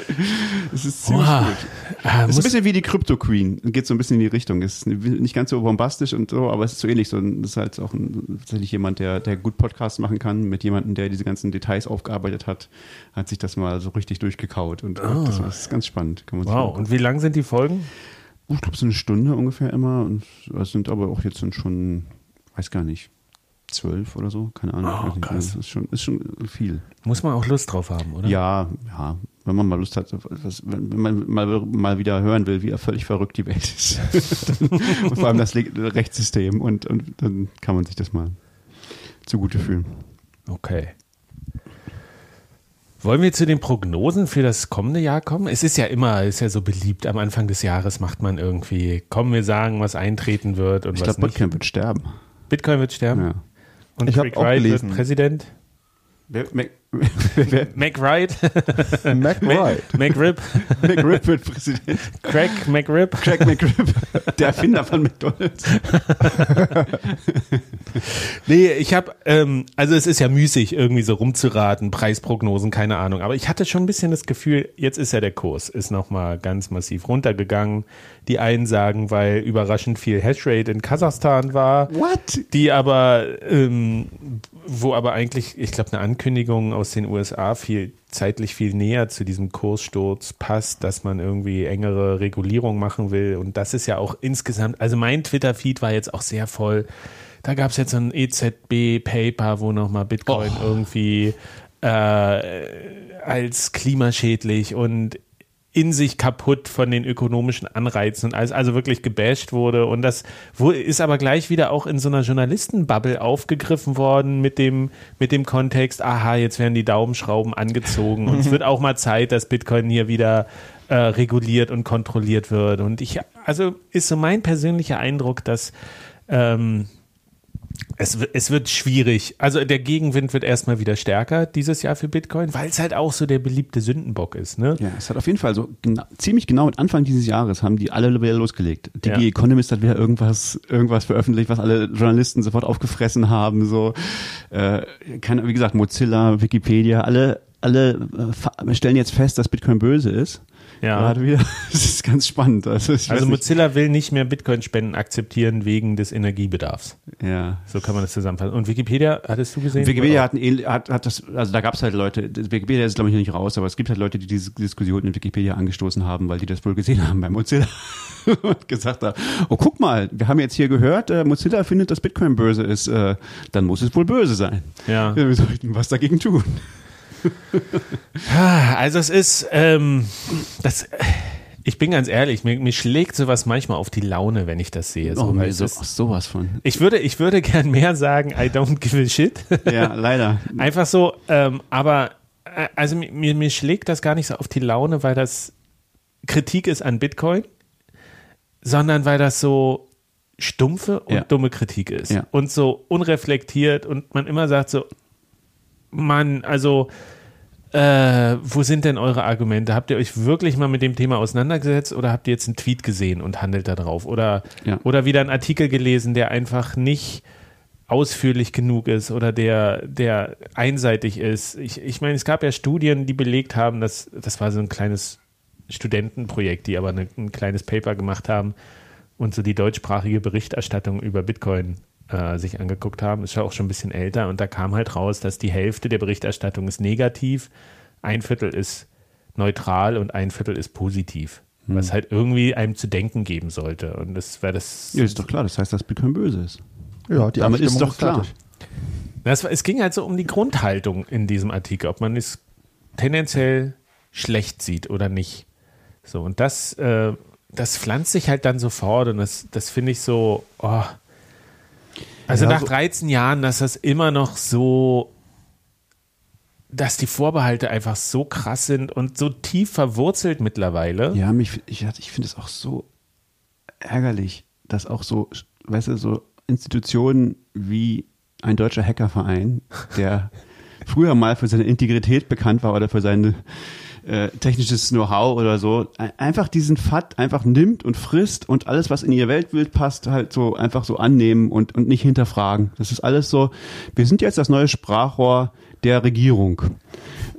Es ist ziemlich oh, gut. Ah, es ist ein bisschen wie die Crypto Queen. Geht so ein bisschen in die Richtung. Es ist nicht ganz so bombastisch und so, aber es ist so ähnlich. So, das ist halt auch ein, tatsächlich jemand, der, der gut Podcasts machen kann, mit jemandem, der diese ganzen Details aufgearbeitet hat, hat sich das mal so richtig durchgekaut. Und oh. das, das ist ganz spannend. wow. Und wie lang sind die Folgen? Ich glaube, so eine Stunde ungefähr immer. Und es sind aber auch jetzt schon, weiß gar nicht, zwölf oder so, keine Ahnung. Oh, krass. Das ist schon, ist schon viel. Muss man auch Lust drauf haben, oder? Ja, ja. Wenn man mal Lust hat, was, wenn man mal, mal wieder hören will, wie völlig verrückt die Welt ist. (laughs) und vor allem das Rechtssystem. Und, und dann kann man sich das mal zugute fühlen. Okay. Wollen wir zu den Prognosen für das kommende Jahr kommen? Es ist ja immer, ist ja so beliebt, am Anfang des Jahres macht man irgendwie, kommen wir sagen, was eintreten wird und ich was glaub, nicht. Bitcoin wird sterben. Bitcoin wird sterben? Ja. Und ich Rick Wright wird Präsident? (laughs) (laughs) Mac, Mac Wright. Mac Wright. (laughs) McRib. McRib wird Präsident. Craig McRib. Craig McRib. Der Erfinder von McDonalds. nee, ich habe, ähm, also es ist ja müßig, irgendwie so rumzuraten, Preisprognosen, keine Ahnung. Aber ich hatte schon ein bisschen das Gefühl, jetzt ist ja der Kurs, ist nochmal ganz massiv runtergegangen. Die einen sagen, weil überraschend viel Hashrate in Kasachstan war. What? Die aber, ähm, wo aber eigentlich, ich glaube, eine Ankündigung aus den USA viel zeitlich viel näher zu diesem Kurssturz passt, dass man irgendwie engere Regulierung machen will. Und das ist ja auch insgesamt, also mein Twitter-Feed war jetzt auch sehr voll. Da gab es jetzt so ein EZB-Paper, wo nochmal Bitcoin oh. irgendwie äh, als klimaschädlich und in sich kaputt von den ökonomischen Anreizen und alles, also wirklich gebasht wurde. Und das ist aber gleich wieder auch in so einer Journalistenbubble aufgegriffen worden mit dem, mit dem Kontext, aha, jetzt werden die Daumenschrauben angezogen und es (laughs) wird auch mal Zeit, dass Bitcoin hier wieder äh, reguliert und kontrolliert wird. Und ich, also ist so mein persönlicher Eindruck, dass ähm, Es, es wird schwierig. Also der Gegenwind wird erstmal wieder stärker dieses Jahr für Bitcoin, weil es halt auch so der beliebte Sündenbock ist. Ne? Ja, es hat auf jeden Fall so genau, ziemlich genau am Anfang dieses Jahres haben die alle wieder losgelegt. Die ja. Economist hat wieder irgendwas, irgendwas veröffentlicht, was alle Journalisten sofort aufgefressen haben. So, äh, kann, wie gesagt, Mozilla, Wikipedia, alle alle äh, stellen jetzt fest, dass Bitcoin böse ist. Ja. Gerade wieder. (laughs) Das ist ganz spannend. Also, also Mozilla will nicht mehr Bitcoin-Spenden akzeptieren wegen des Energiebedarfs. Ja. So kann man das zusammenfassen. Und Wikipedia, hattest du gesehen? Wikipedia hat, ein, hat, hat das, also da gab es halt Leute, Wikipedia ist glaube ich noch nicht raus, aber es gibt halt Leute, die diese Diskussion in Wikipedia angestoßen haben, weil die das wohl gesehen haben bei Mozilla. (laughs) und gesagt haben, oh guck mal, wir haben jetzt hier gehört, äh, Mozilla findet, dass Bitcoin böse ist, äh, dann muss es wohl böse sein. Ja. Wir sollten was dagegen tun. (laughs) Also es ist, ähm, das, ich bin ganz ehrlich, mir, mir, schlägt sowas manchmal auf die Laune, wenn ich das sehe. So, oh, mir so, ist, sowas von. Ich würde, ich würde gern mehr sagen, I don't give a shit. (laughs) Ja, leider. (laughs) Einfach so, ähm, aber äh, also mir, mir schlägt das gar nicht so auf die Laune, weil das Kritik ist an Bitcoin, sondern weil das so stumpfe und ja. dumme Kritik ist ja. und so unreflektiert und man immer sagt so, Mann, also äh, wo sind denn eure Argumente? Habt ihr euch wirklich mal mit dem Thema auseinandergesetzt oder habt ihr jetzt einen Tweet gesehen und handelt da drauf? Oder, ja. oder wieder einen Artikel gelesen, der einfach nicht ausführlich genug ist oder der, der einseitig ist. Ich, ich meine, es gab ja Studien, die belegt haben, dass das war so ein kleines Studentenprojekt, die aber eine, ein kleines Paper gemacht haben und so die deutschsprachige Berichterstattung über Bitcoin äh, sich angeguckt haben, ist ja auch schon ein bisschen älter und da kam halt raus, dass die Hälfte der Berichterstattung ist negativ, ein Viertel ist neutral und ein Viertel ist positiv. Hm. Was halt irgendwie einem zu denken geben sollte. Und das wäre das. Ja, ist doch klar, das heißt, dass Bitcoin böse ist. Ja, die Damit ist doch klar. Das, es ging halt so um die Grundhaltung in diesem Artikel, ob man es tendenziell schlecht sieht oder nicht. So, und das, äh, das pflanzt sich halt dann sofort und das, das finde ich so, oh, also ja, nach 13 Jahren, dass das immer noch so, dass die Vorbehalte einfach so krass sind und so tief verwurzelt mittlerweile. Ja, mich, ich, ich finde es auch so ärgerlich, dass auch so, weißt du, so Institutionen wie ein deutscher Hackerverein, der (laughs) früher mal für seine Integrität bekannt war oder für seine äh, technisches Know-how oder so, einfach diesen FAT einfach nimmt und frisst und alles, was in ihr Weltbild passt, halt so einfach so annehmen und, und nicht hinterfragen. Das ist alles so, wir sind jetzt das neue Sprachrohr der Regierung.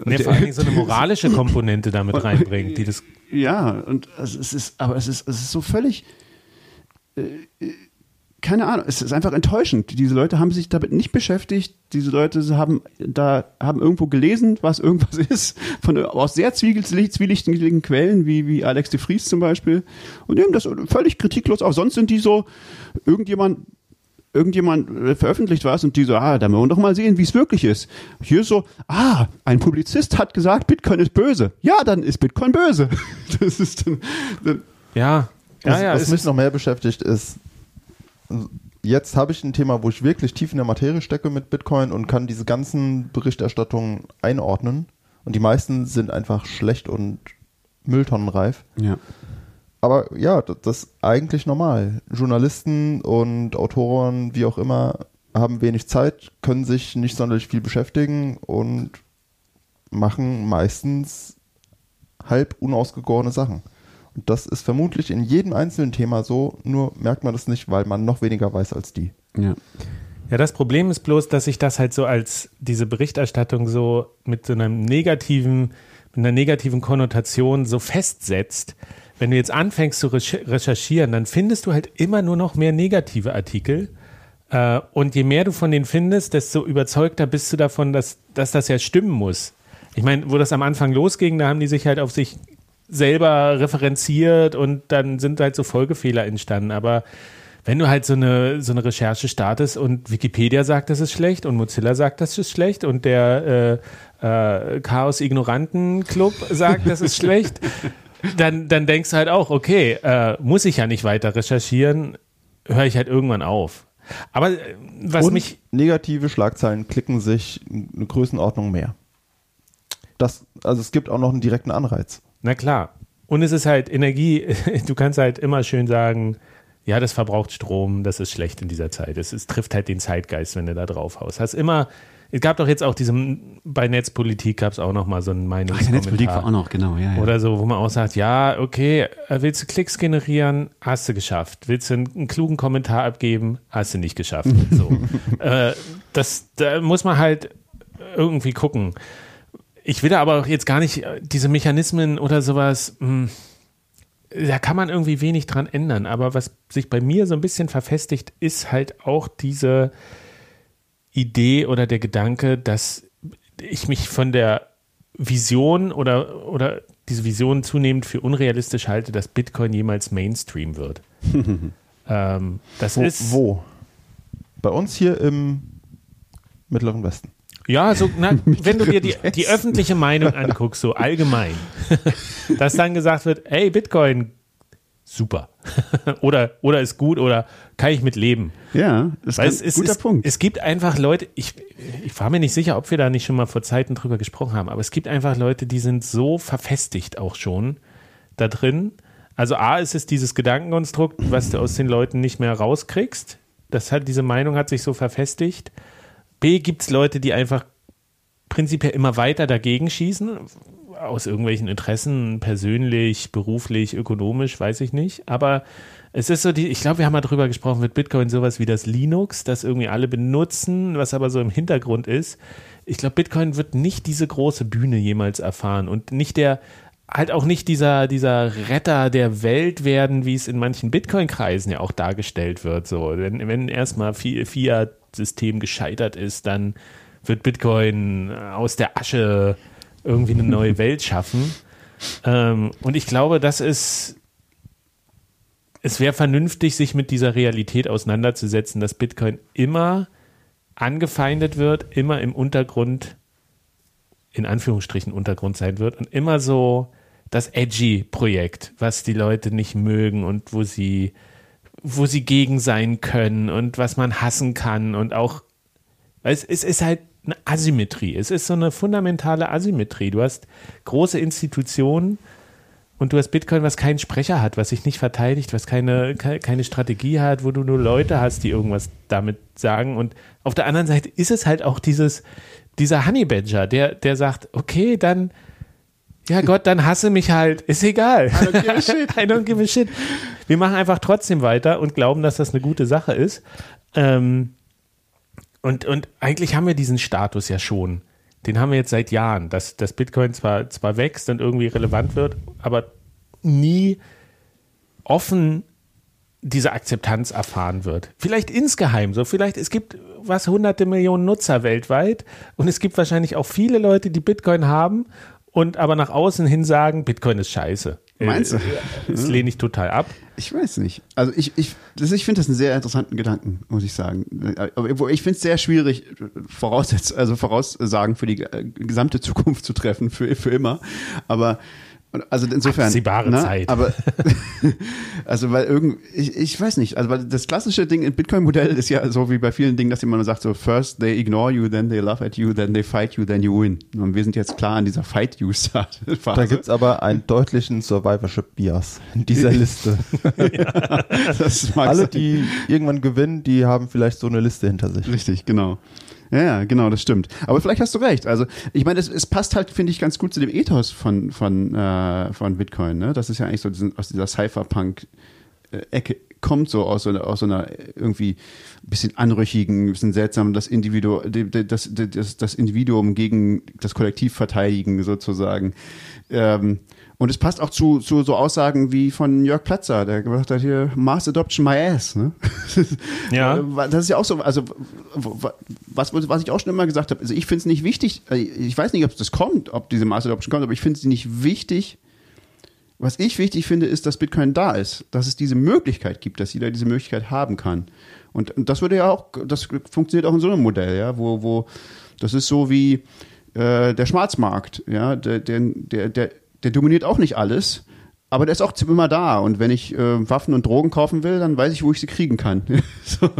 Nee, vor allem so eine moralische (laughs) Komponente damit reinbringt, die das. Ja, und es ist, aber es ist, es ist so völlig. Äh, keine Ahnung, es ist einfach enttäuschend. Diese Leute haben sich damit nicht beschäftigt. Diese Leute haben da haben irgendwo gelesen, was irgendwas (laughs) ist, von aus sehr zwielichtigen Quellen, wie, wie Alex de Vries zum Beispiel, und nehmen das völlig kritiklos auf. Sonst sind die so, irgendjemand irgendjemand äh, veröffentlicht was und die so, ah, da wollen wir doch mal sehen, wie es wirklich ist. Hier so, ah, ein Publizist hat gesagt, Bitcoin ist böse. Ja, dann ist Bitcoin böse. (laughs) Das ist dann, dann ja. Ja, ja, was mich noch mehr beschäftigt, ist, jetzt habe ich ein Thema, wo ich wirklich tief in der Materie stecke mit Bitcoin und kann diese ganzen Berichterstattungen einordnen. Und die meisten sind einfach schlecht und mülltonnenreif. Ja. Aber ja, das ist eigentlich normal. Journalisten und Autoren, wie auch immer, haben wenig Zeit, können sich nicht sonderlich viel beschäftigen und machen meistens halb unausgegorene Sachen. Das ist vermutlich in jedem einzelnen Thema so, nur merkt man das nicht, weil man noch weniger weiß als die. Ja. Ja, das Problem ist bloß, dass sich das halt so als diese Berichterstattung so mit so einem negativen, mit einer negativen Konnotation so festsetzt. Wenn du jetzt anfängst zu recherchieren, dann findest du halt immer nur noch mehr negative Artikel. Äh, und je mehr du von denen findest, desto überzeugter bist du davon, dass, dass das ja stimmen muss. Ich meine, wo das am Anfang losging, da haben die sich halt auf sich selber referenziert und dann sind halt so Folgefehler entstanden. Aber wenn du halt so eine, so eine Recherche startest und Wikipedia sagt, das ist schlecht und Mozilla sagt, das ist schlecht und der äh, äh, Chaos Ignoranten Club sagt, das ist schlecht, (laughs) dann, dann denkst du halt auch, okay, äh, muss ich ja nicht weiter recherchieren, höre ich halt irgendwann auf. Aber äh, was und mich. Negative Schlagzeilen klicken sich eine Größenordnung mehr. Das, also es gibt auch noch einen direkten Anreiz. Na klar. Und es ist halt Energie, (laughs) du kannst halt immer schön sagen, ja, das verbraucht Strom, das ist schlecht in dieser Zeit. Es, es trifft halt den Zeitgeist, wenn du da drauf haust. Hast immer, es gab doch jetzt auch diesen, bei Netzpolitik gab es auch noch mal so einen Meinungskommentar. Ach, Netzpolitik war auch noch, genau, ja, ja. Oder so, wo man auch sagt, ja, okay, äh, willst du Klicks generieren, hast du geschafft. Willst du einen, einen klugen Kommentar abgeben, hast du nicht geschafft. so. (laughs) äh, das, da muss man halt irgendwie gucken. Ich will da aber auch jetzt gar nicht äh, diese Mechanismen oder sowas, mh, hm, da kann man irgendwie wenig dran ändern. Aber was sich bei mir so ein bisschen verfestigt, ist halt auch diese Idee oder der Gedanke, dass ich mich von der Vision oder, oder diese Vision zunehmend für unrealistisch halte, dass Bitcoin jemals Mainstream wird. (laughs) ähm, das wo, ist. Wo? Bei uns hier im Mittleren Westen. Ja, so, na, (laughs) wenn du dir die, die öffentliche Meinung anguckst, so allgemein, (laughs) dass dann gesagt wird, hey, Bitcoin, super. (laughs) oder, oder ist gut oder kann ich mit leben. Ja, das ist ein guter es, Punkt. Es gibt einfach Leute, ich, ich war mir nicht sicher, ob wir da nicht schon mal vor Zeiten drüber gesprochen haben, aber es gibt einfach Leute, die sind so verfestigt auch schon da drin. Also A ist es dieses Gedankenkonstrukt, was du aus den Leuten nicht mehr rauskriegst. Das hat, diese Meinung hat sich so verfestigt. B gibt es Leute, die einfach prinzipiell immer weiter dagegen schießen, aus irgendwelchen Interessen, persönlich, beruflich, ökonomisch, weiß ich nicht. Aber es ist so die, ich glaube, wir haben mal drüber gesprochen, wird Bitcoin sowas wie das Linux, das irgendwie alle benutzen, was aber so im Hintergrund ist. Ich glaube, Bitcoin wird nicht diese große Bühne jemals erfahren und nicht der, halt auch nicht dieser, dieser Retter der Welt werden, wie es in manchen Bitcoin-Kreisen ja auch dargestellt wird. So, wenn, wenn erstmal Fiat System gescheitert ist, dann wird Bitcoin aus der Asche irgendwie eine neue (laughs) Welt schaffen. Ähm, und ich glaube, das ist, es wäre vernünftig, sich mit dieser Realität auseinanderzusetzen, dass Bitcoin immer angefeindet wird, immer im Untergrund, in Anführungsstrichen Untergrund sein wird und immer so das edgy Projekt, was die Leute nicht mögen und wo sie wo sie gegen sein können und was man hassen kann und auch, es, es ist halt eine Asymmetrie. Es ist so eine fundamentale Asymmetrie. Du hast große Institutionen und du hast Bitcoin, was keinen Sprecher hat, was sich nicht verteidigt, was keine, keine Strategie hat, wo du nur Leute hast, die irgendwas damit sagen. Und auf der anderen Seite ist es halt auch dieses, dieser Honey Badger, der, der sagt, okay, dann ja Gott, dann hasse mich halt. Ist egal. I don't give a (laughs) shit. I don't give a shit. Wir machen einfach trotzdem weiter und glauben, dass das eine gute Sache ist. Ähm, und, und eigentlich haben wir diesen Status ja schon. Den haben wir jetzt seit Jahren, dass, dass Bitcoin zwar, zwar wächst und irgendwie relevant wird, aber nie offen diese Akzeptanz erfahren wird. Vielleicht insgeheim so, vielleicht es gibt was hunderte Millionen Nutzer weltweit und es gibt wahrscheinlich auch viele Leute, die Bitcoin haben und aber nach außen hin sagen, Bitcoin ist scheiße. Meinst du? Äh, das lehne ich total ab. Ich weiß nicht. Also ich, ich, ich finde das einen sehr interessanten Gedanken, muss ich sagen. Aber ich finde es sehr schwierig, voraussetz, also Voraussagen für die äh, gesamte Zukunft zu treffen, für, für immer. Aber also insofern. Absehbare ne? Zeit. Aber, (laughs) (laughs) also weil irgendwie, ich, ich weiß nicht, also weil das klassische Ding im Bitcoin-Modell ist ja so wie bei vielen Dingen, dass jemand sagt so, first they ignore you, then they laugh at you, then they fight you, then you win. Und wir sind jetzt klar an dieser Fight-You-Phase. Da gibt's aber einen deutlichen Survivorship-Bias in dieser Liste. (laughs) ja, Alle, sein. die irgendwann gewinnen, die haben vielleicht so eine Liste hinter sich. Richtig, genau. Ja, genau, das stimmt. Aber vielleicht hast du recht. Also ich meine, es, es passt halt, finde ich, ganz gut zu dem Ethos von, von, äh, von Bitcoin. Ne? Das ist ja eigentlich so diesen, aus dieser Cypherpunk-Ecke kommt so aus so einer, aus so einer irgendwie bisschen anrüchigen, bisschen seltsamen, das Individuum, das, das, das Individuum gegen das Kollektiv verteidigen sozusagen. Ähm, und es passt auch zu, zu so Aussagen wie von Jörg Platzer, der gesagt hat hier, Mass Adoption my ass. Ne? (laughs) Ja. Das ist ja auch so, also was, was ich auch schon immer gesagt habe, also ich finde es nicht wichtig, äh, ich weiß nicht, ob das kommt, ob diese Mass Adoption kommt, aber ich finde es nicht wichtig, was ich wichtig finde, ist, dass Bitcoin da ist, dass es diese Möglichkeit gibt, dass jeder diese Möglichkeit haben kann. Und, und das würde ja auch, das funktioniert auch in so einem Modell, ja, wo, wo das ist so wie äh, der Schwarzmarkt, ja, der, der, der, der der dominiert auch nicht alles. aber der ist auch immer da. Und wenn ich äh, Waffen und Drogen kaufen will, dann weiß ich, wo ich sie kriegen kann. (laughs) so.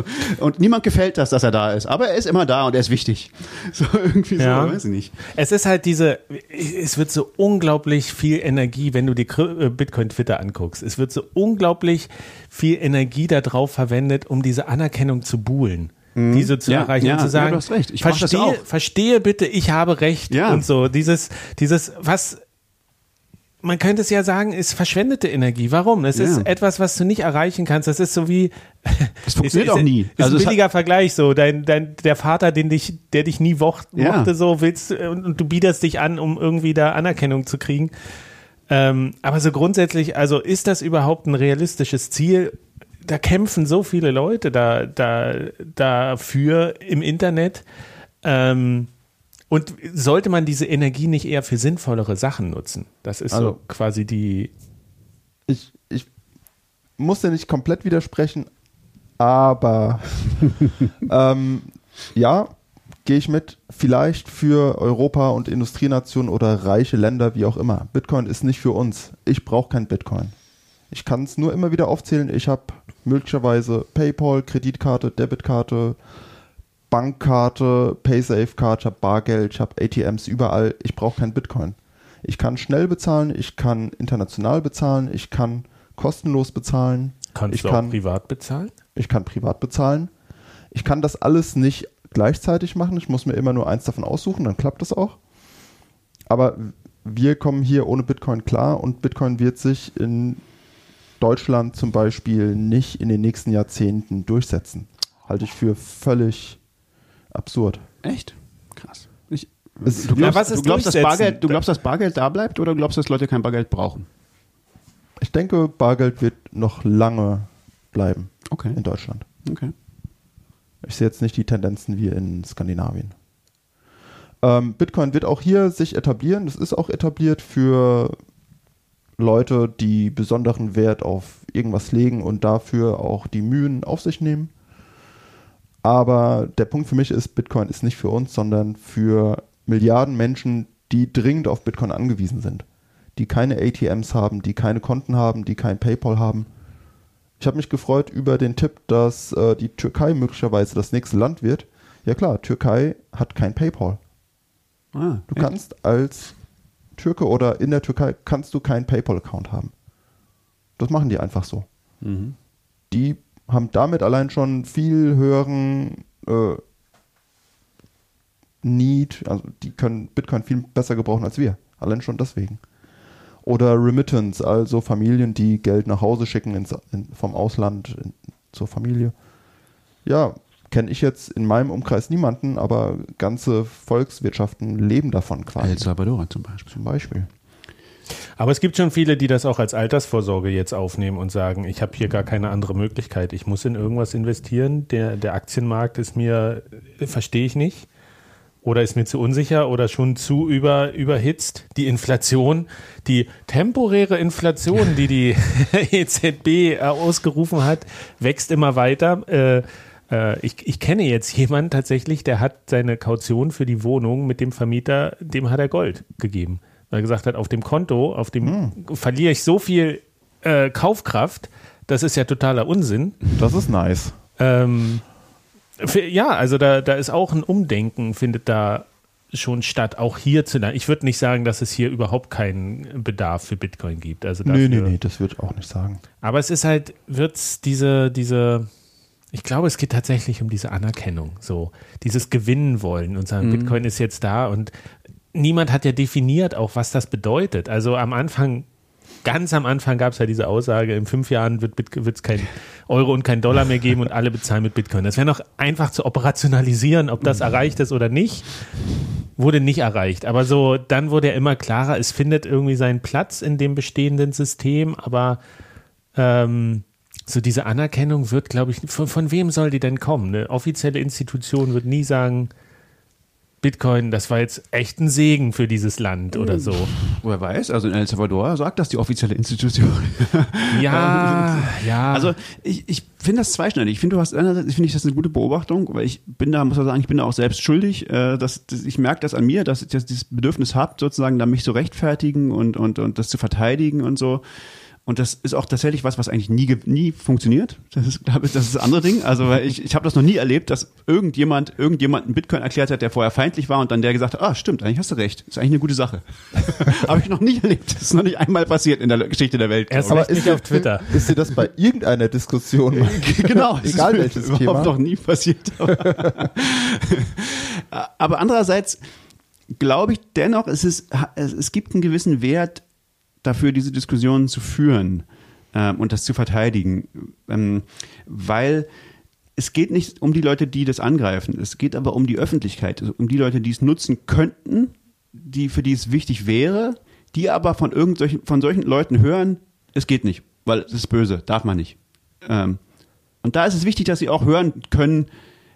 Und niemand gefällt das, dass er da ist. Aber er ist immer da und er ist wichtig. (laughs) So irgendwie ja. so, weiß ich nicht. Es ist halt diese, es wird so unglaublich viel Energie, wenn du die äh, Bitcoin-Twitter anguckst. Es wird so unglaublich viel Energie darauf verwendet, um diese Anerkennung zu buhlen mhm. diese zu ja, erreichen ja, und zu sagen, ja, du hast recht. Ich verstehe, verstehe bitte, ich habe recht ja. und so. Dieses, dieses, was man könnte es ja sagen, ist verschwendete Energie. Warum? Es ja. ist etwas, was du nicht erreichen kannst. Das ist so wie. (laughs) Das funktioniert ist, auch nie. Ist also ein billiger Vergleich so. Dein, dein, der Vater, den dich, der dich nie mochte, ja. so willst und, und, du bietest dich an, um irgendwie da Anerkennung zu kriegen. Ähm, aber so grundsätzlich, also ist das überhaupt ein realistisches Ziel? Da kämpfen so viele Leute da, da, dafür im Internet. Ähm, und sollte man diese Energie nicht eher für sinnvollere Sachen nutzen? Das ist also, so quasi die. Ich, ich muss ja nicht komplett widersprechen, aber (laughs) ähm, ja, gehe ich mit. Vielleicht für Europa und Industrienationen oder reiche Länder, wie auch immer. Bitcoin ist nicht für uns. Ich brauche kein Bitcoin. Ich kann es nur immer wieder aufzählen. Ich habe möglicherweise PayPal, Kreditkarte, Debitkarte, Bankkarte, habe Bargeld, ich habe ATMs überall. Ich brauche kein Bitcoin. Ich kann schnell bezahlen, ich kann international bezahlen, ich kann kostenlos bezahlen. Kannst ich du kann, auch privat bezahlen? Ich kann privat bezahlen. Ich kann das alles nicht gleichzeitig machen. Ich muss mir immer nur eins davon aussuchen, dann klappt das auch. Aber wir kommen hier ohne Bitcoin klar und Bitcoin wird sich in Deutschland zum Beispiel nicht in den nächsten Jahrzehnten durchsetzen. Halte ich für völlig absurd. Echt? Krass. Ich, du glaubst, du, glaubst, dass Bargeld, du glaubst, dass Bargeld da bleibt oder glaubst du, dass Leute kein Bargeld brauchen? Ich denke, Bargeld wird noch lange bleiben okay. in Deutschland. Okay. Ich sehe jetzt nicht die Tendenzen wie in Skandinavien. Ähm, Bitcoin wird auch hier sich etablieren. Das ist auch etabliert für Leute, die besonderen Wert auf irgendwas legen und dafür auch die Mühen auf sich nehmen. Aber der Punkt für mich ist, Bitcoin ist nicht für uns, sondern für Milliarden Menschen, die dringend auf Bitcoin angewiesen sind. Die keine ATMs haben, die keine Konten haben, die kein PayPal haben. Ich habe mich gefreut über den Tipp, dass äh, die Türkei möglicherweise das nächste Land wird. Ja klar, Türkei hat kein PayPal. Ah, du echt? kannst als Türke oder in der Türkei kannst du keinen PayPal-Account haben. Das machen die einfach so. Mhm. Die haben damit allein schon viel höheren äh, Need, also die können Bitcoin viel besser gebrauchen als wir. Allein schon deswegen. Oder Remittance, also Familien, die Geld nach Hause schicken ins, in, vom Ausland in, zur Familie. Ja, kenne ich jetzt in meinem Umkreis niemanden, aber ganze Volkswirtschaften leben davon quasi. El Salvador zum Beispiel. Zum Beispiel. Aber es gibt schon viele, die das auch als Altersvorsorge jetzt aufnehmen und sagen, ich habe hier gar keine andere Möglichkeit. Ich muss in irgendwas investieren. Der, der Aktienmarkt ist mir, verstehe ich nicht. Oder ist mir zu unsicher oder schon zu über, überhitzt. Die Inflation, die temporäre Inflation, die die (laughs) EZB ausgerufen hat, wächst immer weiter. Äh, äh, ich, ich kenne jetzt jemanden tatsächlich, der hat seine Kaution für die Wohnung mit dem Vermieter, dem hat er Gold gegeben weil er gesagt hat, auf dem Konto, auf dem hm. verliere ich so viel äh, Kaufkraft, das ist ja totaler Unsinn. Das ist nice. Ähm, für, ja, also da, da ist auch ein Umdenken, findet da schon statt, auch hier zu Ich würde nicht sagen, dass es hier überhaupt keinen Bedarf für Bitcoin gibt. Also dafür, nee, nee, nee, das würde ich auch nicht sagen. Aber es ist halt, wird es diese, diese, ich glaube, es geht tatsächlich um diese Anerkennung, so dieses Gewinnen wollen und sagen, mhm. Bitcoin ist jetzt da und niemand hat ja definiert auch, was das bedeutet. Also am Anfang, ganz am Anfang gab es ja diese Aussage, in fünf Jahren wird es kein Euro und kein Dollar mehr geben und alle bezahlen mit Bitcoin. Das wäre noch einfach zu operationalisieren, ob das erreicht ist oder nicht. Wurde nicht erreicht. Aber so, dann wurde ja immer klarer, es findet irgendwie seinen Platz in dem bestehenden System, aber ähm, so diese Anerkennung wird, glaube ich, von, von, wem soll die denn kommen? Eine offizielle Institution wird nie sagen, Bitcoin, das war jetzt echt ein Segen für dieses Land oder so. Wer weiß, also in El Salvador sagt das die offizielle Institution. (laughs) Ja, ja. Also ich, ich finde das zweischneidig. Ich finde, du hast einerseits finde ich das eine gute Beobachtung, weil ich bin da, muss man sagen, ich bin da auch selbst schuldig. Äh, dass, dass ich merke das an mir, dass ich das, dieses Bedürfnis habe, sozusagen da mich so rechtfertigen und, und, und das zu verteidigen und so. Und das ist auch tatsächlich was, was eigentlich nie, nie funktioniert. Das ist, glaube ich, das ist das andere Ding. Also ich, ich habe das noch nie erlebt, dass irgendjemand irgendjemand einen Bitcoin erklärt hat, der vorher feindlich war und dann der gesagt hat, ah, stimmt, eigentlich hast du recht. Ist eigentlich eine gute Sache. (laughs) habe ich noch nie erlebt. Das ist noch nicht einmal passiert in der Geschichte der Welt. Erst aber ist nicht auf Twitter. Ist dir das bei irgendeiner Diskussion (laughs) genau, egal welches überhaupt Thema? noch nie passiert. (laughs) aber andererseits glaube ich dennoch, es ist es gibt einen gewissen Wert dafür, diese Diskussionen zu führen ähm, und das zu verteidigen, ähm, weil es geht nicht um die Leute, die das angreifen. Es geht aber um die Öffentlichkeit, also um die Leute, die es nutzen könnten, die für die es wichtig wäre, die aber von irgendwelchen von solchen Leuten hören, es geht nicht, weil es ist böse, darf man nicht. Ähm, und da ist es wichtig, dass sie auch hören können,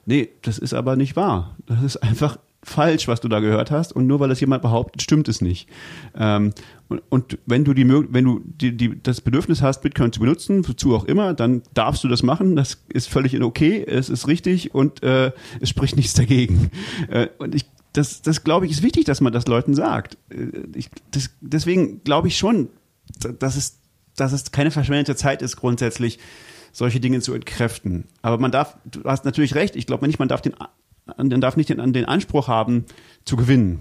nee, das ist aber nicht wahr. Das ist einfach falsch, was du da gehört hast, und nur weil es jemand behauptet, stimmt es nicht. Ähm, und, und, wenn du die, wenn du die, die, das Bedürfnis hast, Bitcoin zu benutzen, wozu auch immer, dann darfst du das machen. Das ist völlig okay, es ist richtig und äh, es spricht nichts dagegen. Äh, und ich, das, das glaube ich, ist wichtig, dass man das Leuten sagt. Äh, ich, das, deswegen glaube ich schon, dass es, dass es keine verschwendete Zeit ist, grundsätzlich solche Dinge zu entkräften. Aber man darf, du hast natürlich recht, ich glaube nicht, man darf den man darf nicht den, den Anspruch haben, zu gewinnen.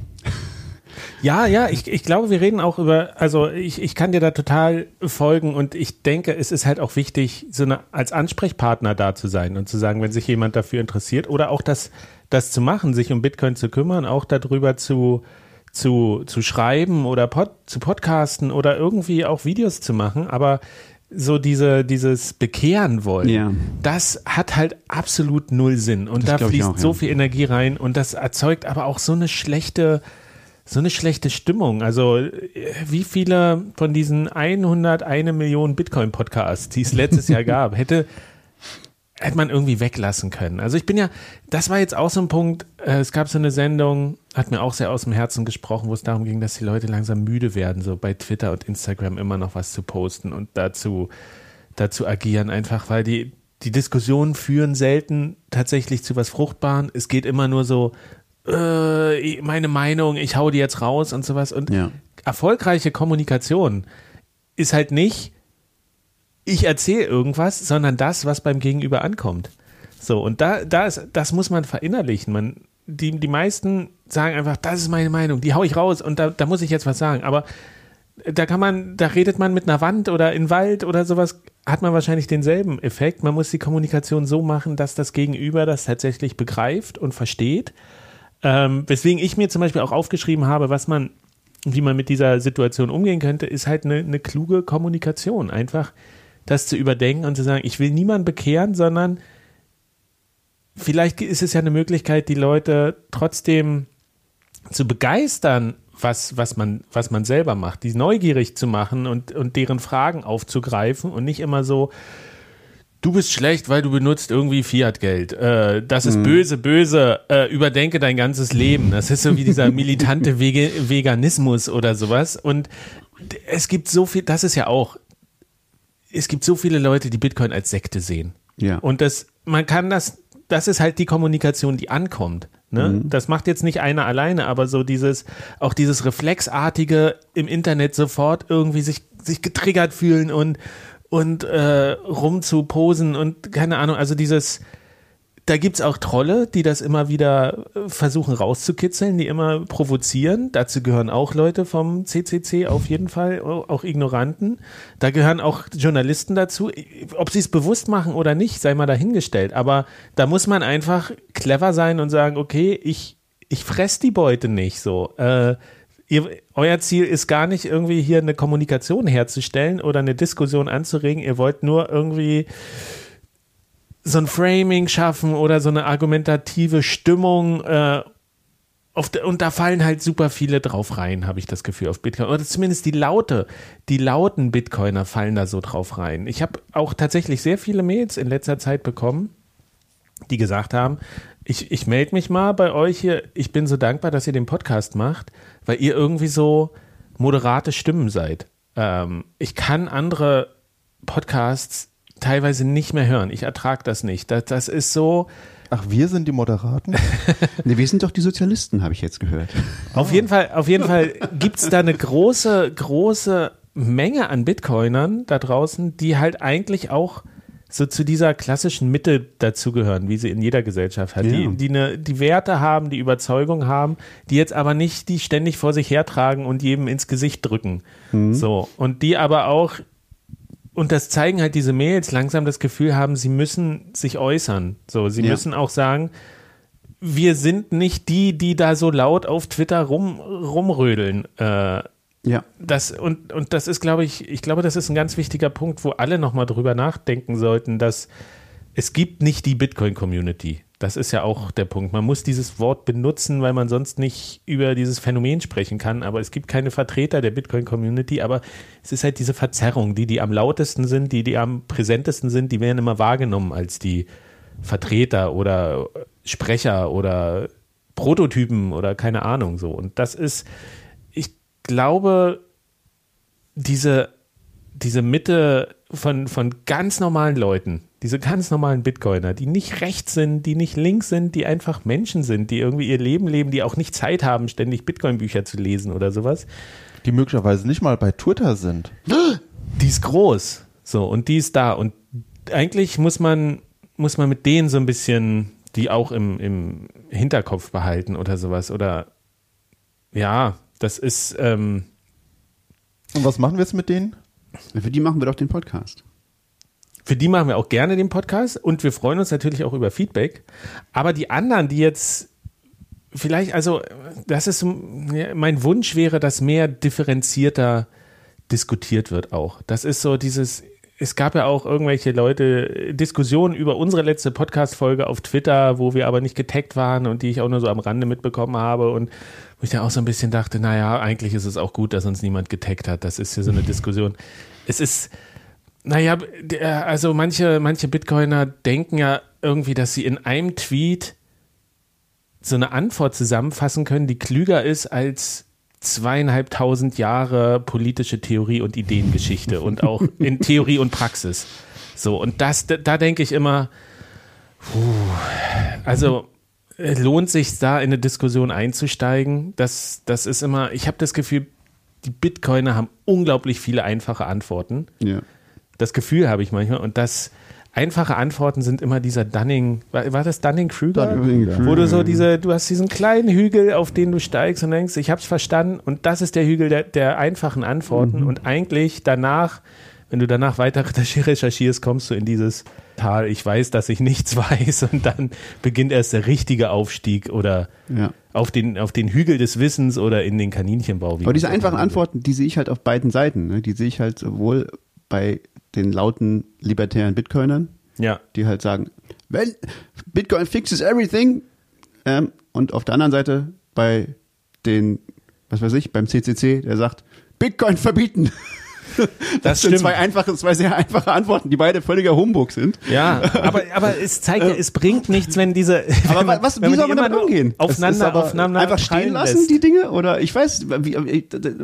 Ja, ja, ich, ich glaube, wir reden auch über, also ich, ich kann dir da total folgen und ich denke, es ist halt auch wichtig, so eine, als Ansprechpartner da zu sein und zu sagen, wenn sich jemand dafür interessiert oder auch das, das zu machen, sich um Bitcoin zu kümmern, auch darüber zu, zu, zu schreiben oder pod, zu podcasten oder irgendwie auch Videos zu machen, aber so diese, dieses Bekehren wollen, ja. das hat halt absolut null Sinn. Und das da fließt auch, ja. so viel Energie rein und das erzeugt aber auch so eine schlechte, so eine schlechte Stimmung. Also, wie viele von diesen 101 Millionen Bitcoin-Podcasts, die es letztes Jahr (laughs) gab, hätte, hätte man irgendwie weglassen können. Also ich bin ja, das war jetzt auch so ein Punkt, äh, es gab so eine Sendung, hat mir auch sehr aus dem Herzen gesprochen, wo es darum ging, dass die Leute langsam müde werden, so bei Twitter und Instagram immer noch was zu posten und dazu, dazu agieren, einfach weil die, die Diskussionen führen selten tatsächlich zu was Fruchtbaren. Es geht immer nur so, äh, meine Meinung, ich hau die jetzt raus und sowas. Und ja. erfolgreiche Kommunikation ist halt nicht, ich erzähle irgendwas, sondern das, was beim Gegenüber ankommt. So, und da, da ist, das muss man verinnerlichen. Man, die, die meisten sagen einfach, das ist meine Meinung, die hau ich raus und da, da muss ich jetzt was sagen. Aber da kann man, da redet man mit einer Wand oder in Wald oder sowas, hat man wahrscheinlich denselben Effekt. Man muss die Kommunikation so machen, dass das Gegenüber das tatsächlich begreift und versteht. Ähm, weswegen ich mir zum Beispiel auch aufgeschrieben habe, was man, wie man mit dieser Situation umgehen könnte, ist halt eine, eine kluge Kommunikation. Einfach das zu überdenken und zu sagen, ich will niemanden bekehren, sondern vielleicht ist es ja eine Möglichkeit, die Leute trotzdem zu begeistern, was, was, man, was man selber macht, die neugierig zu machen und, und deren Fragen aufzugreifen und nicht immer so, du bist schlecht, weil du benutzt irgendwie Fiat-Geld. Äh, das ist mhm. böse, böse. Äh, überdenke dein ganzes Leben. Das ist so wie dieser (laughs) militante Veganismus oder sowas. Und es gibt so viel, das ist ja auch es gibt so viele Leute, die Bitcoin als Sekte sehen. Ja. Und das, man kann das, das ist halt die Kommunikation, die ankommt. Ne? Mhm. Das macht jetzt nicht einer alleine, aber so dieses, auch dieses Reflexartige im Internet sofort irgendwie sich, sich getriggert fühlen und, und äh, rumzuposen und keine Ahnung, also dieses, da gibt es auch Trolle, die das immer wieder äh, versuchen rauszukitzeln, die immer provozieren. Dazu gehören auch Leute vom CCC auf jeden Fall, auch Ignoranten. Da gehören auch Journalisten dazu. Ob sie es bewusst machen oder nicht, sei mal dahingestellt. Aber da muss man einfach clever sein und sagen, okay, ich, ich fress die Beute nicht so. Äh, ihr, euer Ziel ist gar nicht irgendwie hier eine Kommunikation herzustellen oder eine Diskussion anzuregen. Ihr wollt nur irgendwie so ein Framing schaffen oder so eine argumentative Stimmung. Äh, de, und da fallen halt super viele drauf rein, habe ich das Gefühl, auf Bitcoin. Oder zumindest die Laute, die lauten Bitcoiner fallen da so drauf rein. Ich habe auch tatsächlich sehr viele Mails in letzter Zeit bekommen, die gesagt haben, Ich, ich melde mich mal bei euch hier. Ich bin so dankbar, dass ihr den Podcast macht, weil ihr irgendwie so moderate Stimmen seid. Ähm, ich kann andere Podcasts teilweise nicht mehr hören. Ich ertrage das nicht. Das, das ist so. Ach, wir sind die Moderaten? (laughs) nee, wir sind doch die Sozialisten, habe ich jetzt gehört. Auf jeden Fall, auf jeden Fall gibt es da eine große, große Menge an Bitcoinern da draußen, die halt eigentlich auch so zu dieser klassischen Mitte dazugehören, wie sie in jeder Gesellschaft hat, ja. die, die, eine, die Werte haben, die Überzeugung haben, die jetzt aber nicht die ständig vor sich hertragen und jedem ins Gesicht drücken. Mhm. So. Und die aber auch, und das zeigen halt diese Mails, langsam das Gefühl haben, sie müssen sich äußern. So, sie ja. müssen auch sagen, wir sind nicht die, die da so laut auf Twitter rum, rumrödeln. Äh, ja. Das, und, und das ist, glaube ich, ich glaube, das ist ein ganz wichtiger Punkt, wo alle nochmal drüber nachdenken sollten, dass es gibt nicht die Bitcoin-Community. Das ist ja auch der Punkt. Man muss dieses Wort benutzen, weil man sonst nicht über dieses Phänomen sprechen kann. Aber es gibt keine Vertreter der Bitcoin-Community. Aber es ist halt diese Verzerrung, die, die am lautesten sind, die, die am präsentesten sind, die werden immer wahrgenommen als die Vertreter oder Sprecher oder Prototypen oder keine Ahnung so. Und das ist, glaube, diese, diese Mitte von, von ganz normalen Leuten, diese ganz normalen Bitcoiner, die nicht rechts sind, die nicht links sind, die einfach Menschen sind, die irgendwie ihr Leben leben, die auch nicht Zeit haben, ständig Bitcoin-Bücher zu lesen oder sowas. Die möglicherweise nicht mal bei Twitter sind. Die ist groß. So, und die ist da. Und eigentlich muss man, muss man mit denen so ein bisschen die auch im, im Hinterkopf behalten oder sowas. Oder ja, das ist. Ähm, Und was machen wir jetzt mit denen? Für die machen wir doch den Podcast. Für die machen wir auch gerne den Podcast und wir freuen uns natürlich auch über Feedback. Aber die anderen, die jetzt vielleicht, also das ist mein Wunsch wäre, dass mehr differenzierter diskutiert wird auch. Das ist so dieses, es gab ja auch irgendwelche Leute, Diskussionen über unsere letzte Podcast-Folge auf Twitter, wo wir aber nicht getaggt waren und die ich auch nur so am Rande mitbekommen habe und wo ich da auch so ein bisschen dachte, naja, eigentlich ist es auch gut, dass uns niemand getaggt hat. Das ist hier so eine Diskussion. Es ist, naja, also manche, manche Bitcoiner denken ja irgendwie, dass sie in einem Tweet so eine Antwort zusammenfassen können, die klüger ist als zweieinhalbtausend Jahre politische Theorie und Ideengeschichte und auch (laughs) in Theorie und Praxis. So, und das, da, da denke ich immer, puh, also lohnt sich da in eine Diskussion einzusteigen? Das, das ist immer, ich habe das Gefühl, die Bitcoiner haben unglaublich viele einfache Antworten. Ja. Das Gefühl habe ich manchmal und das einfache Antworten sind immer dieser Dunning, war, war das Dunning-Kruger? Dunning Wo du so diese, du hast diesen kleinen Hügel, auf den du steigst und denkst, ich hab's verstanden und das ist der Hügel der, der einfachen Antworten mhm. und eigentlich danach, wenn du danach weiter recherchierst, kommst du in dieses Tal, ich weiß, dass ich nichts (laughs) weiß und dann beginnt erst der richtige Aufstieg oder ja. auf, den, auf den Hügel des Wissens oder in den Kaninchenbau. Aber diese einfachen Antworten, die sehe ich halt auf beiden Seiten, ne? die sehe ich halt sowohl bei den lauten libertären Bitcoinern, ja. die halt sagen, wenn Bitcoin fixes everything, ähm, und auf der anderen Seite bei den, was weiß ich, beim CCC, der sagt, Bitcoin verbieten. (laughs) Das, das sind zwei einfache, zwei sehr einfache Antworten, die beide völliger Humbug sind. Ja, aber, aber es zeigt ja, es bringt nichts, wenn diese. (laughs) Aber man, was, wie soll man damit umgehen? Aufeinander, aufeinander einfach stehen lassen lässt. die Dinge oder ich weiß, wie,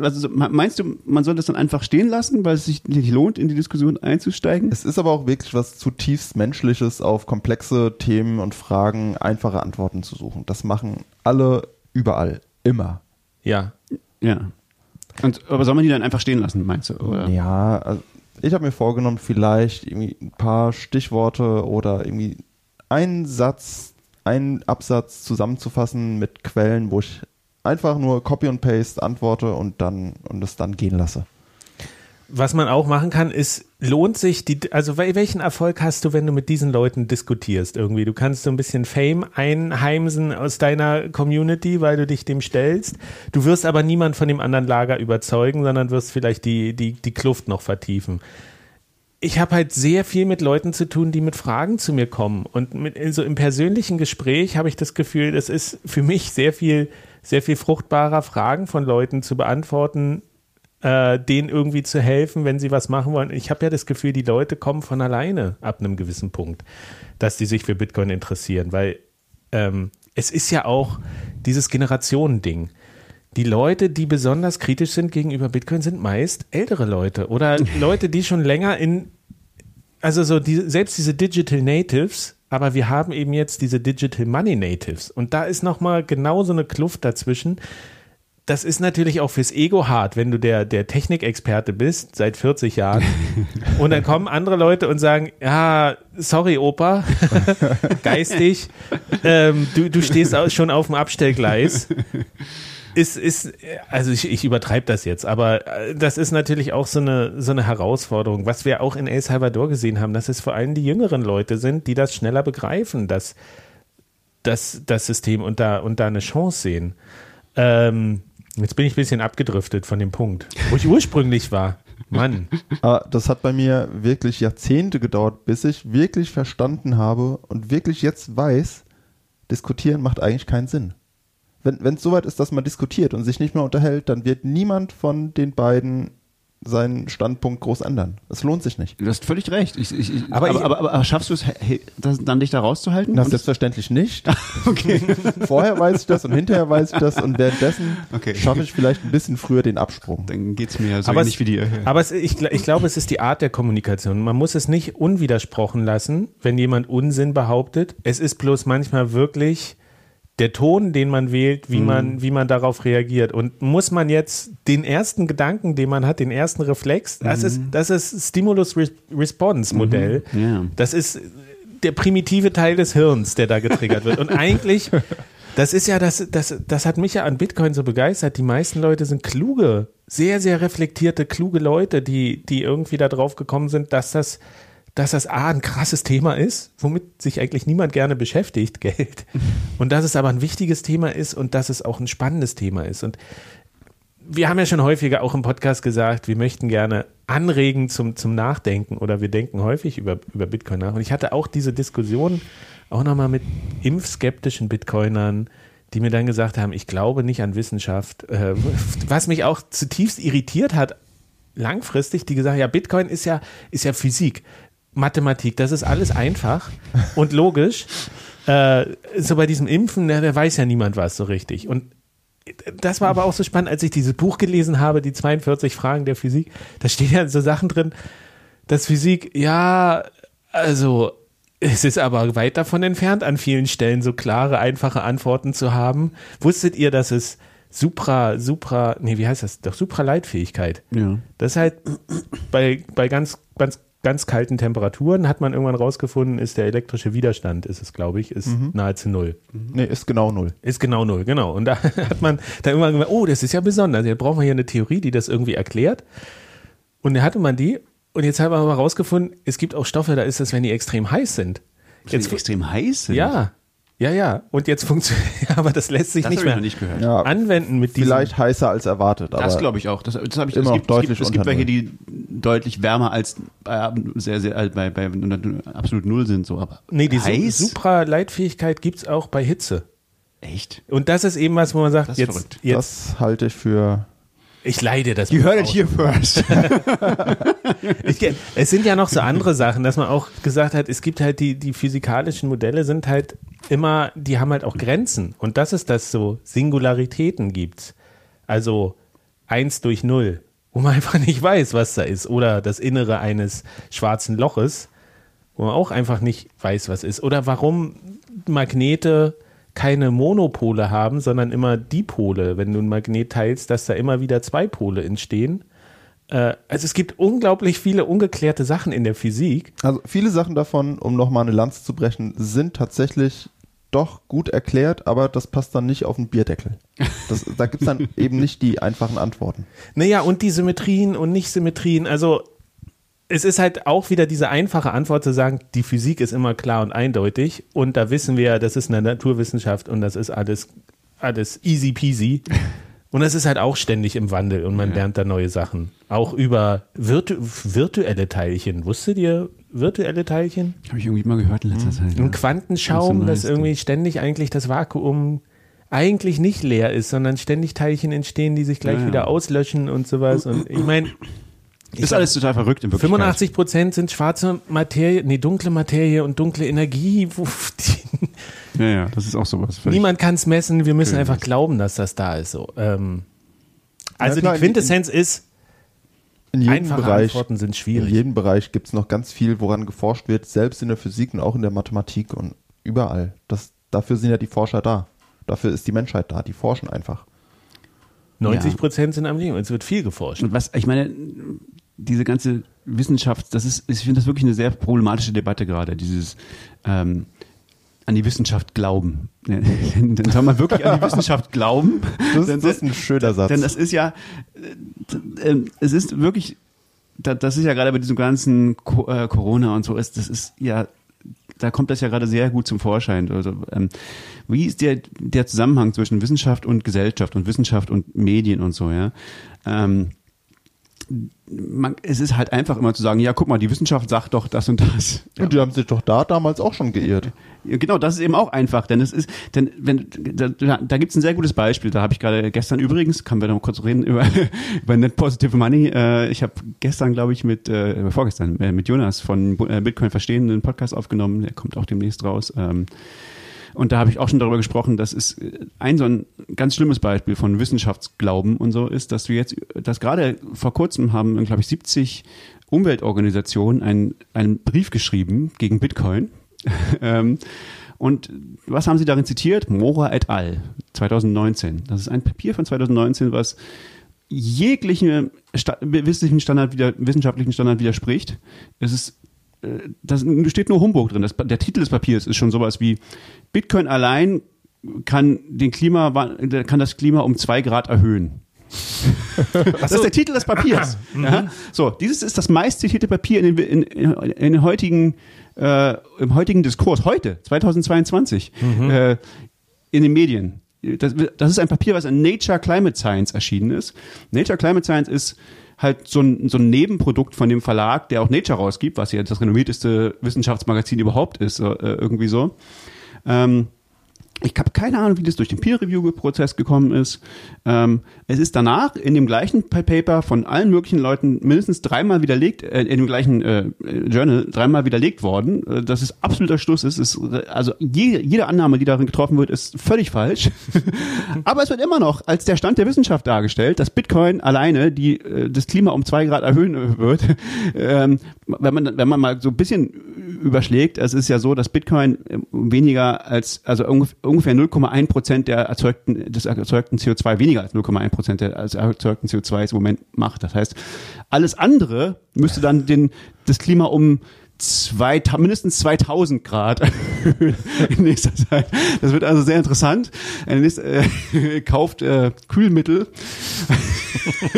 also meinst du, man soll das dann einfach stehen lassen, weil es sich nicht lohnt, in die Diskussion einzusteigen? Es ist aber auch wirklich was zutiefst Menschliches, auf komplexe Themen und Fragen einfache Antworten zu suchen. Das machen alle überall, immer. Ja. Ja. Und, aber soll man die dann einfach stehen lassen, meinst du? Oder? Ja, also ich habe mir vorgenommen, vielleicht irgendwie ein paar Stichworte oder irgendwie einen Satz, einen Absatz zusammenzufassen mit Quellen, wo ich einfach nur Copy und Paste antworte und dann und es dann gehen lasse. Was man auch machen kann, ist, lohnt sich die, also welchen Erfolg hast du, wenn du mit diesen Leuten diskutierst irgendwie? Du kannst so ein bisschen Fame einheimsen aus deiner Community, weil du dich dem stellst. Du wirst aber niemand von dem anderen Lager überzeugen, sondern wirst vielleicht die, die, die Kluft noch vertiefen. Ich habe halt sehr viel mit Leuten zu tun, die mit Fragen zu mir kommen. Und mit, so im persönlichen Gespräch habe ich das Gefühl, das ist für mich sehr viel, sehr viel fruchtbarer, Fragen von Leuten zu beantworten, äh, denen irgendwie zu helfen, wenn sie was machen wollen. Ich habe ja das Gefühl, die Leute kommen von alleine ab einem gewissen Punkt, dass die sich für Bitcoin interessieren, weil ähm, es ist ja auch dieses Generationending. Die Leute, die besonders kritisch sind gegenüber Bitcoin, sind meist ältere Leute oder (laughs) Leute, die schon länger in, also so die, selbst diese Digital Natives, aber wir haben eben jetzt diese Digital Money Natives und da ist nochmal genau so eine Kluft dazwischen das ist natürlich auch fürs Ego hart, wenn du der, der Technikexperte bist, seit 40 Jahren. (laughs) und dann kommen andere Leute und sagen, ja, sorry, Opa, (laughs) geistig, ähm, du, du stehst auch schon auf dem Abstellgleis. Ist, ist, also ich, ich übertreibe das jetzt, aber äh, das ist natürlich auch so eine, so eine Herausforderung. Was wir auch in El Salvador gesehen haben, dass es vor allem die jüngeren Leute sind, die das schneller begreifen, dass das, das System und da, und da eine Chance sehen. Ähm, Jetzt bin ich ein bisschen abgedriftet von dem Punkt, wo ich ursprünglich war. Mann. Aber das hat bei mir wirklich Jahrzehnte gedauert, bis ich wirklich verstanden habe und wirklich jetzt weiß, diskutieren macht eigentlich keinen Sinn. Wenn es soweit ist, dass man diskutiert und sich nicht mehr unterhält, dann wird niemand von den beiden seinen Standpunkt groß ändern. Es lohnt sich nicht. Du hast völlig recht. Ich, ich, ich, aber, aber, aber, aber, schaffst du es, dann dich da rauszuhalten? Na, selbstverständlich nicht. (laughs) okay. (laughs) Vorher weiß ich das und hinterher weiß ich das und währenddessen okay. schaffe ich vielleicht ein bisschen früher den Absprung. Dann geht es mir so aber ähnlich wie dir. Aber es, ich, ich glaube, es ist die Art der Kommunikation. Man muss es nicht unwidersprochen lassen, wenn jemand Unsinn behauptet. Es ist bloß manchmal wirklich der Ton, den man wählt, wie, mhm. man, wie man darauf reagiert. Und muss man jetzt den ersten Gedanken, den man hat, den ersten Reflex, das mhm. ist das ist Stimulus-Response-Modell. Mhm. Yeah. Das ist der primitive Teil des Hirns, der da getriggert wird. Und eigentlich, (laughs) das ist ja, das, das, das hat mich ja an Bitcoin so begeistert. Die meisten Leute sind kluge, sehr, sehr reflektierte, kluge Leute, die, die irgendwie da drauf gekommen sind, dass das dass das A ein krasses Thema ist, womit sich eigentlich niemand gerne beschäftigt, (laughs) Geld. Und dass es aber ein wichtiges Thema ist und dass es auch ein spannendes Thema ist. Und wir haben ja schon häufiger auch im Podcast gesagt, wir möchten gerne anregen zum, zum Nachdenken oder wir denken häufig über, über Bitcoin nach. Und ich hatte auch diese Diskussion auch nochmal mit impfskeptischen Bitcoinern, die mir dann gesagt haben, ich glaube nicht an Wissenschaft. Äh, (laughs) was mich auch zutiefst irritiert hat, langfristig, die gesagt haben, ja, Bitcoin ist ja, ist ja Physik. Mathematik, das ist alles einfach und logisch. Äh, so bei diesem Impfen, da, da weiß ja niemand was so richtig. Und das war aber auch so spannend, als ich dieses Buch gelesen habe, die 42 Fragen der Physik. Da stehen ja so Sachen drin, dass Physik, ja, also es ist aber weit davon entfernt, an vielen Stellen so klare, einfache Antworten zu haben. Wusstet ihr, dass es Supra, Supra, nee, wie heißt das? Doch Supraleitfähigkeit. Ja. Das ist halt bei, bei ganz, ganz ganz kalten Temperaturen hat man irgendwann rausgefunden, ist der elektrische Widerstand, ist es, glaube ich, ist mhm. nahezu null. Nee, ist genau null. Ist genau null, genau. Und da (laughs) hat man da irgendwann gemerkt, oh, das ist ja besonders. Jetzt brauchen wir hier eine Theorie, die das irgendwie erklärt. Und da hatte man die. Und jetzt haben wir aber rausgefunden, es gibt auch Stoffe, da ist das, wenn die extrem heiß sind. Jetzt, extrem heiß sind? Ja, ja, ja. Und jetzt funktioniert, (laughs) aber das lässt sich das nicht mehr nicht ja. anwenden mit diesem. Vielleicht heißer als erwartet. Aber das glaube ich auch. Das, das habe ich immer es gibt, deutlich es gibt, es gibt welche, die deutlich wärmer als bei, sehr, sehr, äh, bei, bei absolut null sind. So, aber nee, die heiß? Supraleitfähigkeit gibt es auch bei Hitze. Echt? Und das ist eben was, wo man sagt, das jetzt, jetzt. Das halte ich für ich leide das. You heard it here first. (laughs) ich, es sind ja noch so andere Sachen, dass man auch gesagt hat, es gibt halt die, die physikalischen Modelle sind halt immer, die haben halt auch Grenzen. Und das ist das so, Singularitäten gibt's. Also eins durch null, wo man einfach nicht weiß, was da ist. Oder das Innere eines schwarzen Loches, wo man auch einfach nicht weiß, was ist. Oder warum Magnete keine Monopole haben, sondern immer Dipole, wenn du ein Magnet teilst, dass da immer wieder zwei Pole entstehen. Äh, also es gibt unglaublich viele ungeklärte Sachen in der Physik. Also viele Sachen davon, um nochmal eine Lanze zu brechen, sind tatsächlich doch gut erklärt, aber das passt dann nicht auf den Bierdeckel. Das, da gibt es dann (laughs) eben nicht die einfachen Antworten. Naja, und die Symmetrien und Nicht-Symmetrien. Also es ist halt auch wieder diese einfache Antwort zu sagen, die Physik ist immer klar und eindeutig und da wissen wir, ja, das ist eine Naturwissenschaft und das ist alles, alles easy peasy. (laughs) Und es ist halt auch ständig im Wandel und man ja. lernt da neue Sachen. Auch über virtu virtuelle Teilchen. Wusstet ihr virtuelle Teilchen? Habe ich irgendwie mal gehört in letzter Zeit. Ein ja. Quantenschaum, das irgendwie ständig eigentlich das Vakuum eigentlich nicht leer ist, sondern ständig Teilchen entstehen, die sich gleich ja, wieder auslöschen und sowas. Und ich meine, ist glaub, alles total verrückt in Wirklichkeit. 85 Prozent sind schwarze Materie, nee, dunkle Materie und dunkle Energie. (laughs) Ja, ja, das ist auch sowas. Niemand kann es messen, wir müssen einfach glauben, dass das da ist. So. Ähm, also ja, klar, die Quintessenz in, ist, in jedem einfache Bereich, Antworten sind schwierig. In jedem Bereich gibt es noch ganz viel, woran geforscht wird, selbst in der Physik und auch in der Mathematik und überall. Das, dafür sind ja die Forscher da. Dafür ist die Menschheit da. Die forschen einfach. 90 Prozent ja. sind am Leben. Es wird viel geforscht. Und was, ich meine, diese ganze Wissenschaft, das ist, ich finde das wirklich eine sehr problematische Debatte gerade. Dieses, ähm, an die Wissenschaft glauben. (laughs) Dann soll man wirklich an die Wissenschaft glauben. Das, das ist ein schöner Satz. Denn das ist ja, äh, äh, es ist wirklich, das ist ja gerade bei diesem ganzen äh, Corona und so, ist, das ist ja, da kommt das ja gerade sehr gut zum Vorschein. Also, ähm, wie ist der, der Zusammenhang zwischen Wissenschaft und Gesellschaft und Wissenschaft und Medien und so, ja? Ähm, man, es ist halt einfach immer zu sagen, ja, guck mal, die Wissenschaft sagt doch das und das. Ja. Und die haben sich doch da damals auch schon geirrt. Genau, das ist eben auch einfach, denn es ist, denn wenn da, da gibt es ein sehr gutes Beispiel. Da habe ich gerade gestern übrigens, können wir noch kurz reden über (laughs) über Net Positive Money. Äh, ich habe gestern, glaube ich, mit äh, vorgestern äh, mit Jonas von äh, Bitcoin verstehen einen Podcast aufgenommen. Der kommt auch demnächst raus. Ähm, und da habe ich auch schon darüber gesprochen, dass es äh, ein so ein ganz schlimmes Beispiel von Wissenschaftsglauben und so ist, dass wir jetzt, dass gerade vor kurzem haben, glaube ich, 70 Umweltorganisationen einen, einen Brief geschrieben gegen Bitcoin. (laughs) Ähm, und was haben sie darin zitiert? Mora et al. 2019. Das ist ein Papier von 2019, was jeglichen wissenschaftlichen Standard widerspricht. Es ist da steht nur Humbug drin. Das, der Titel des Papiers ist schon sowas wie Bitcoin allein kann den Klima, kann das Klima um zwei Grad erhöhen. (laughs) das ist der Titel des Papiers. (clears throat) Mhm. ja? So, dieses ist das meist zitierte Papier in den, in, in den heutigen, äh, im heutigen Diskurs, heute, 2022, mhm. äh, in den Medien. Das, das ist ein Papier, was in Nature Climate Science erschienen ist. Nature Climate Science ist halt so ein, so ein Nebenprodukt von dem Verlag, der auch Nature rausgibt, was ja das renommierteste Wissenschaftsmagazin überhaupt ist, äh, irgendwie so. Ähm, ich habe keine Ahnung, wie das durch den Peer-Review-Prozess gekommen ist. Ähm, es ist danach in dem gleichen Paper von allen möglichen Leuten mindestens dreimal widerlegt, äh, in dem gleichen äh, Journal dreimal widerlegt worden, äh, dass es absoluter Schluss ist. ist also je, jede Annahme, die darin getroffen wird, ist völlig falsch. (laughs) Aber es wird immer noch als der Stand der Wissenschaft dargestellt, dass Bitcoin alleine die, äh, das Klima um zwei Grad erhöhen (laughs) wird. ähm, wenn man wenn man mal so ein bisschen überschlägt, es ist ja so, dass Bitcoin weniger als also ungefähr ungefähr 0,1 Prozent der erzeugten, des erzeugten CO2, weniger als 0,1 Prozent des erzeugten CO2 im Moment macht. Das heißt, alles andere müsste dann den, das Klima um zwei, mindestens 2000 Grad (laughs) in nächster Zeit. Das wird also sehr interessant. Nächste, äh, (laughs) kauft äh, Kühlmittel. (laughs)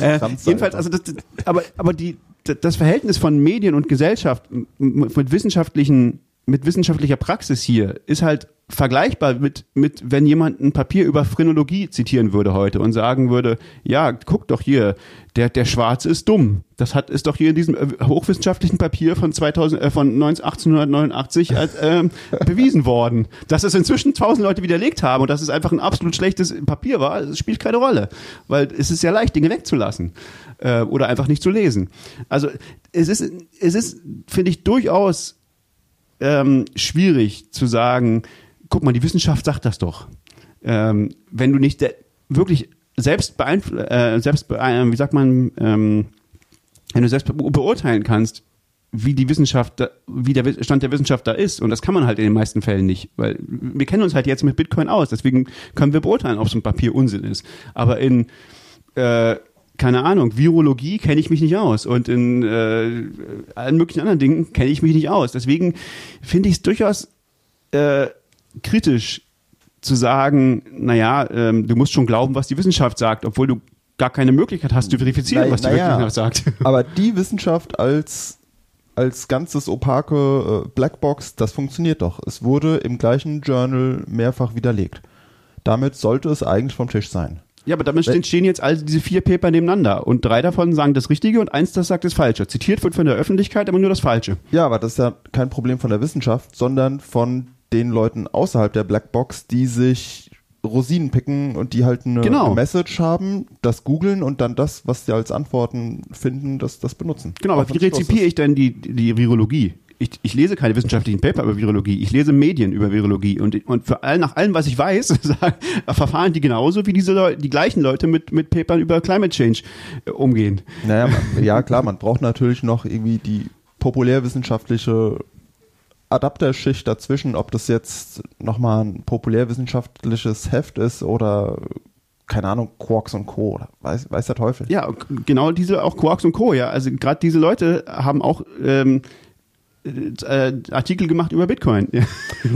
äh, jedenfalls, also das, aber, aber die, das Verhältnis von Medien und Gesellschaft mit wissenschaftlichen mit wissenschaftlicher Praxis hier ist halt vergleichbar mit, mit, wenn jemand ein Papier über Phrenologie zitieren würde heute und sagen würde, ja, guck doch hier, der, der Schwarze ist dumm. Das hat, ist doch hier in diesem äh, hochwissenschaftlichen Papier von 2000, äh, von 1889 als, äh, bewiesen worden. Dass es inzwischen tausend Leute widerlegt haben und dass es einfach ein absolut schlechtes Papier war, spielt keine Rolle. Weil es ist ja leicht, Dinge wegzulassen. Äh, oder einfach nicht zu lesen. Also, es ist, es ist, finde ich, durchaus ähm, schwierig zu sagen, guck mal, die Wissenschaft sagt das doch. Ähm, wenn du nicht wirklich selbst beeinflusst, äh, selbst, äh, wie sagt man, ähm, wenn du selbst beurteilen kannst, wie die Wissenschaft, wie der Stand der Wissenschaft da ist. Und das kann man halt in den meisten Fällen nicht, weil wir kennen uns halt jetzt mit Bitcoin aus. Deswegen können wir beurteilen, ob so ein Papier Unsinn ist. Aber in, äh, keine Ahnung, Virologie kenne ich mich nicht aus und in äh, allen möglichen anderen Dingen kenne ich mich nicht aus. Deswegen finde ich es durchaus äh, kritisch zu sagen, naja, ähm, du musst schon glauben, was die Wissenschaft sagt, obwohl du gar keine Möglichkeit hast zu verifizieren, na, was die na Wissenschaft sagt. (laughs) Aber die Wissenschaft als als ganzes opake äh, Blackbox, das funktioniert doch. Es wurde im gleichen Journal mehrfach widerlegt. Damit sollte es eigentlich vom Tisch sein. Ja, aber damit stehen, jetzt also diese vier Paper nebeneinander und drei davon sagen das Richtige und eins das sagt das Falsche. Zitiert wird von der Öffentlichkeit aber nur das Falsche. Ja, aber das ist ja kein Problem von der Wissenschaft, sondern von den Leuten außerhalb der Blackbox, die sich Rosinen picken und die halt eine, genau. eine Message haben, das googeln und dann das, was sie als Antworten finden, das, das benutzen. Genau, aber wie rezipiere ich denn die, die Virologie? Ich, ich lese keine wissenschaftlichen Paper über Virologie, ich lese Medien über Virologie und, und für all, nach allem, was ich weiß, (laughs) verfahren die genauso wie diese Leute, die gleichen Leute mit, mit Papern über Climate Change äh, umgehen. Naja, man, (laughs) ja klar, man braucht natürlich noch irgendwie die populärwissenschaftliche Adapterschicht dazwischen, ob das jetzt nochmal ein populärwissenschaftliches Heft ist oder keine Ahnung, Quarks und Co. Weiß, weiß der Teufel. Ja, genau diese, auch Quarks und Co. Ja, also gerade diese Leute haben auch ähm, äh, Artikel gemacht über Bitcoin.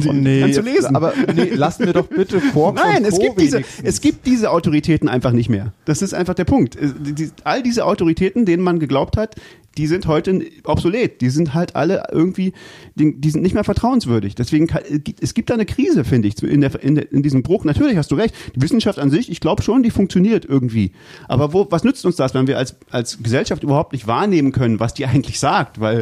oh (laughs) nee, Kannst du lesen. Aber nee, lassen wir doch bitte (laughs) Quarks Nein, es gibt, diese, es gibt diese Autoritäten einfach nicht mehr. Das ist einfach der Punkt. Äh, all diese Autoritäten, denen man geglaubt hat, die sind heute obsolet. Die sind halt alle irgendwie, die, die sind nicht mehr vertrauenswürdig. Deswegen, kann, es gibt da eine Krise, finde ich, in, der, in, in diesem Bruch. Natürlich hast du recht. Die Wissenschaft an sich, ich glaube schon, die funktioniert irgendwie. Aber wo, was nützt uns das, wenn wir als, als Gesellschaft überhaupt nicht wahrnehmen können, was die (laughs) eigentlich sagt? Weil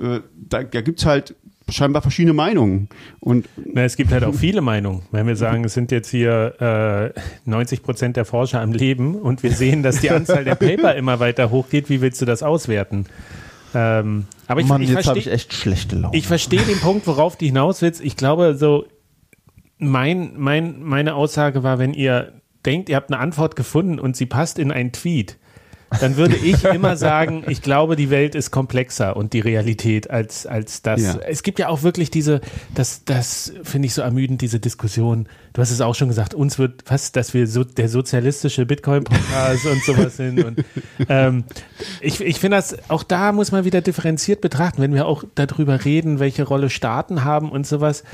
äh, da, da gibt's halt scheinbar verschiedene Meinungen. Und Na, es gibt halt auch viele Meinungen. Wenn wir sagen, es sind jetzt hier äh, 90 Prozent der Forscher am Leben und wir sehen, dass die Anzahl der Paper immer weiter hochgeht, wie willst du das auswerten? Ähm, aber ich, Mann, ich jetzt habe ich echt schlechte Laune. Ich verstehe den Punkt, worauf du hinaus willst. Ich glaube, so mein, mein, meine Aussage war, wenn ihr denkt, ihr habt eine Antwort gefunden und sie passt in einen Tweet, dann würde ich (laughs) immer sagen, ich glaube, die Welt ist komplexer und die Realität als, als das. Ja. Es gibt ja auch wirklich diese, das, das finde ich so ermüdend, diese Diskussion. Du hast es auch schon gesagt, uns wird fast, dass wir so der sozialistische Bitcoin-Podcast und sowas (laughs) sind. Und ähm, ich, ich finde das, auch da muss man wieder differenziert betrachten, wenn wir auch darüber reden, welche Rolle Staaten haben und sowas.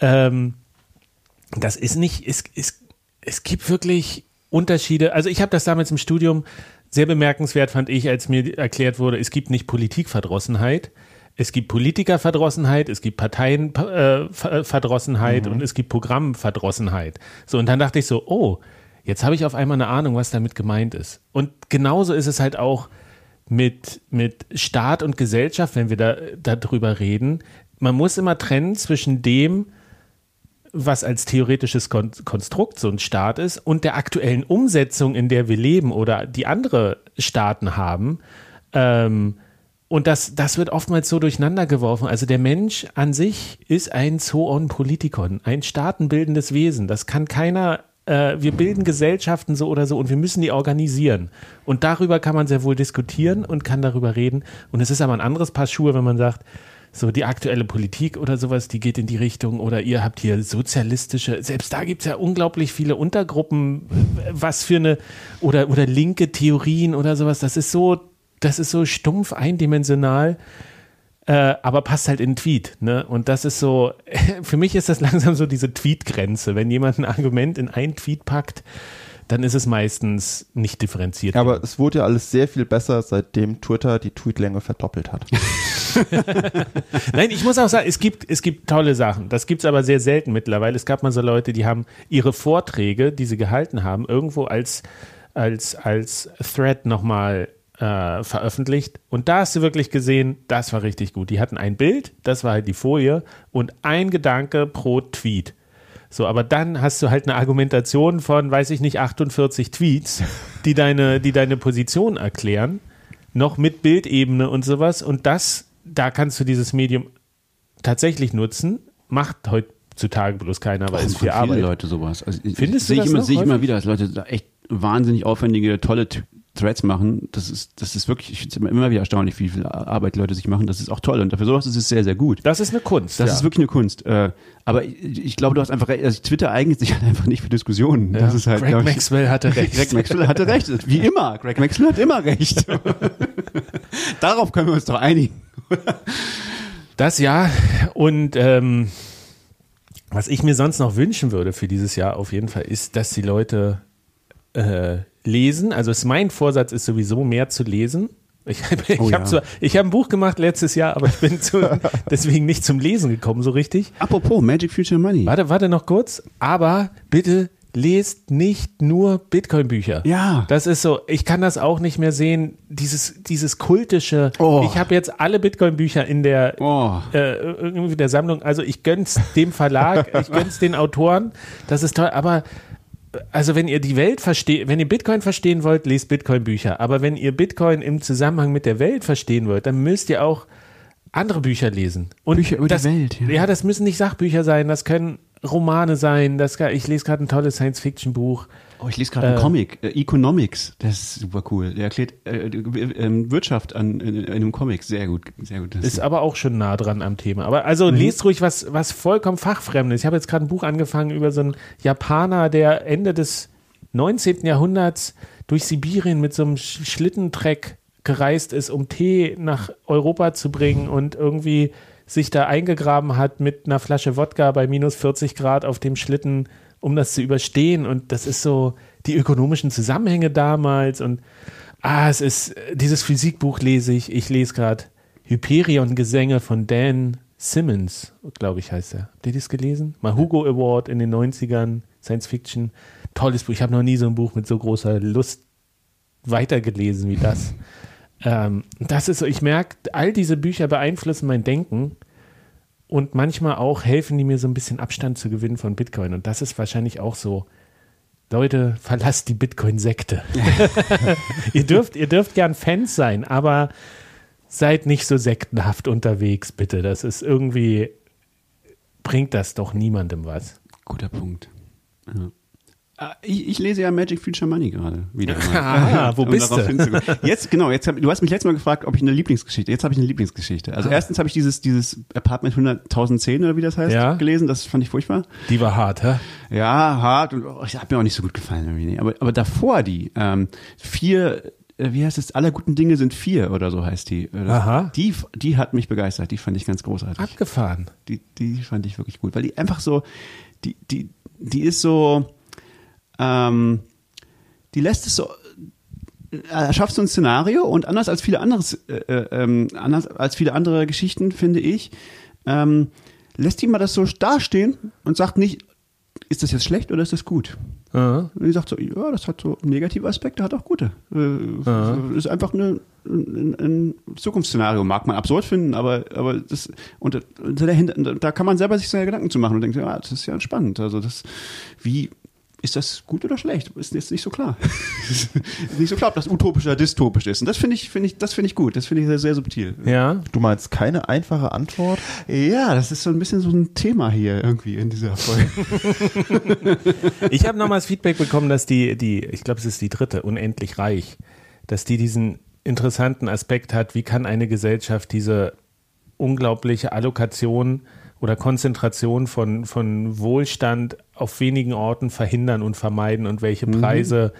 Ähm, das ist nicht, es, es, es gibt wirklich Unterschiede. Also ich habe das damals im Studium sehr bemerkenswert fand ich, als mir erklärt wurde, es gibt nicht Politikverdrossenheit, es gibt Politikerverdrossenheit, es gibt Parteienverdrossenheit mhm. und es gibt Programmverdrossenheit. So, und dann dachte ich so, oh, jetzt habe ich auf einmal eine Ahnung, was damit gemeint ist. Und genauso ist es halt auch mit, mit Staat und Gesellschaft, wenn wir da darüber reden. Man muss immer trennen zwischen dem, was als theoretisches Konstrukt so ein Staat ist und der aktuellen Umsetzung, in der wir leben oder die andere Staaten haben. Ähm, und das, das wird oftmals so durcheinander geworfen. Also der Mensch an sich ist ein Zoon Politikon, ein staatenbildendes Wesen. Das kann keiner, äh, wir bilden Gesellschaften so oder so und wir müssen die organisieren. Und darüber kann man sehr wohl diskutieren und kann darüber reden. Und es ist aber ein anderes Paar Schuhe, wenn man sagt, so die aktuelle Politik oder sowas, die geht in die Richtung oder ihr habt hier sozialistische, selbst da gibt es ja unglaublich viele Untergruppen, was für eine oder, oder linke Theorien oder sowas, das ist so, das ist so stumpf eindimensional. Äh, aber passt halt in einen Tweet. Ne? Und das ist so, (laughs) für mich ist das langsam so diese Tweet-Grenze. Wenn jemand ein Argument in einen Tweet packt, dann ist es meistens nicht differenziert. Aber es wurde ja alles sehr viel besser, seitdem Twitter die Tweetlänge verdoppelt hat. (laughs) (laughs) Nein, ich muss auch sagen, es gibt, es gibt tolle Sachen. Das gibt es aber sehr selten mittlerweile. Es gab mal so Leute, die haben ihre Vorträge, die sie gehalten haben, irgendwo als, als, als Thread nochmal äh, veröffentlicht. Und da hast du wirklich gesehen, das war richtig gut. Die hatten ein Bild, das war halt die Folie und ein Gedanke pro Tweet. So, aber dann hast du halt eine Argumentation von, weiß ich nicht, 48 Tweets, die deine, die deine Position erklären, noch mit Bildebene und sowas. Und das, da kannst du dieses Medium tatsächlich nutzen. Macht heutzutage bloß keiner, weil es viel Arbeit. Leute sowas. Also Findest ich, du das immer, sehe ich immer wieder, dass Leute echt wahnsinnig aufwendige, tolle Threads machen, das ist, das ist wirklich, ich finde es immer wieder erstaunlich, wie viel Arbeit Leute sich machen. Das ist auch toll und dafür sowas ist es sehr, sehr gut. Das ist eine Kunst. Das ja. ist wirklich eine Kunst. Äh, aber ich, ich, glaube, du hast einfach recht. Also Twitter eignet sich (laughs) halt einfach nicht für Diskussionen. Ja. Das ist halt, Greg Maxwell hatte (laughs) recht. Greg Maxwell hatte recht. Wie immer. Greg Maxwell hat immer recht. (laughs) Darauf können wir uns doch einigen. das ja. Und ähm, was ich mir sonst noch wünschen würde für dieses Jahr auf jeden Fall ist, dass die Leute äh, lesen. Also ist mein Vorsatz ist sowieso mehr zu lesen. Ich, (laughs) ich oh, habe ja. hab ein Buch gemacht letztes Jahr, aber ich bin zu, (laughs) deswegen nicht zum Lesen gekommen, so richtig. Apropos Magic Future Money. Warte, warte noch kurz. Aber bitte lest nicht nur Bitcoin-Bücher. Ja. Das ist so, ich kann das auch nicht mehr sehen, dieses, dieses kultische. Oh. Ich habe jetzt alle Bitcoin-Bücher in der, oh. äh, irgendwie der Sammlung. Also ich gönn's dem Verlag, (laughs) ich gönn's den Autoren. Das ist toll, aber also wenn ihr die Welt versteht, wenn ihr Bitcoin verstehen wollt, lest Bitcoin-Bücher. Aber wenn ihr Bitcoin im Zusammenhang mit der Welt verstehen wollt, dann müsst ihr auch andere Bücher lesen. Und Bücher über das, die Welt. Ja. ja. das müssen nicht Sachbücher sein, das können Romane sein. Das, ich lese gerade ein tolles Science-Fiction-Buch. Oh, ich lese gerade äh, einen Comic, äh, Economics, das ist super cool. Der erklärt äh, äh, Wirtschaft an, in, in, einem Comic, sehr gut, sehr gut. Das ist aber auch schon nah dran am Thema. Aber also mhm. lest ruhig was, was vollkommen fachfremdes. Ich habe jetzt gerade ein Buch angefangen über so einen Japaner, der Ende des 19. Jahrhunderts durch Sibirien mit so einem Schlittentreck gereist ist, um Tee nach Europa zu bringen und irgendwie sich da eingegraben hat mit einer Flasche Wodka bei minus 40 Grad auf dem Schlitten um das zu überstehen. Und das ist so die ökonomischen Zusammenhänge damals. Und ah, es ist, dieses Physikbuch lese ich. Ich lese gerade Hyperion-Gesänge von Dan Simmons, glaube ich, heißt er. Habt ihr das gelesen? Mal Hugo Award in den 90ern, Science Fiction. Tolles Buch. Ich habe noch nie so ein Buch mit so großer Lust weitergelesen wie das. ähm, das ist so, ich merke, all diese Bücher beeinflussen mein Denken und manchmal auch helfen die mir so ein bisschen Abstand zu gewinnen von Bitcoin. Und das ist wahrscheinlich auch so. Leute, verlasst die Bitcoin-Sekte. (laughs) ihr, dürft, ihr dürft gern Fans sein, aber seid nicht so sektenhaft unterwegs, bitte. Das ist irgendwie, bringt das doch niemandem was. Guter Punkt. Ja. Ah, ich, ich, lese ja Magic Future Money gerade wieder. (laughs) ah, wo bist du? Jetzt, genau, jetzt hab, du hast mich letztes Mal gefragt, ob ich eine Lieblingsgeschichte, jetzt habe ich eine Lieblingsgeschichte. Also ah. erstens habe ich dieses, dieses Apartment 100.010 oder wie das heißt, ja. gelesen, das fand ich furchtbar. Die war hart, hä? Ja, hart und oh, hat mir auch nicht so gut gefallen. Irgendwie. Aber, aber davor die, ähm, vier, äh, wie heißt es, aller guten Dinge sind vier oder so heißt die. Das, Aha. Die, die hat mich begeistert, die fand ich ganz großartig. Abgefahren. Die, die fand ich wirklich gut, weil die einfach so, die, die, die ist so, ähm, die lässt es so, äh, schaffst du ein Szenario und anders als viele anderes, äh, äh, ähm, anders als viele andere Geschichten, finde ich, ähm, lässt die mal das so dastehen und sagt nicht, ist das jetzt schlecht oder ist das gut? Aha. Und die sagt so, ja, das hat so negative Aspekte, hat auch gute. Äh, ist einfach eine, ein, ein, Zukunftsszenario, mag man absurd finden, aber, aber das, und, und dahinter, da kann man selber sich seine Gedanken zu machen und denkt, ja, das ist ja spannend. Also das, wie, ist das gut oder schlecht? Ist jetzt nicht so klar. (laughs) nicht so klar, ob das utopisch oder dystopisch ist. Und das finde ich, finde ich, das finde ich gut. Das finde ich sehr, sehr subtil. Ja. Du meinst keine einfache Antwort? Ja, das ist so ein bisschen so ein Thema hier irgendwie in dieser Folge. (laughs) ich habe nochmals Feedback bekommen, dass die, die, ich glaube, es ist die dritte, unendlich reich, dass die diesen interessanten Aspekt hat, wie kann eine Gesellschaft diese unglaubliche Allokation oder Konzentration von, von Wohlstand auf wenigen Orten verhindern und vermeiden und welche mhm. Preise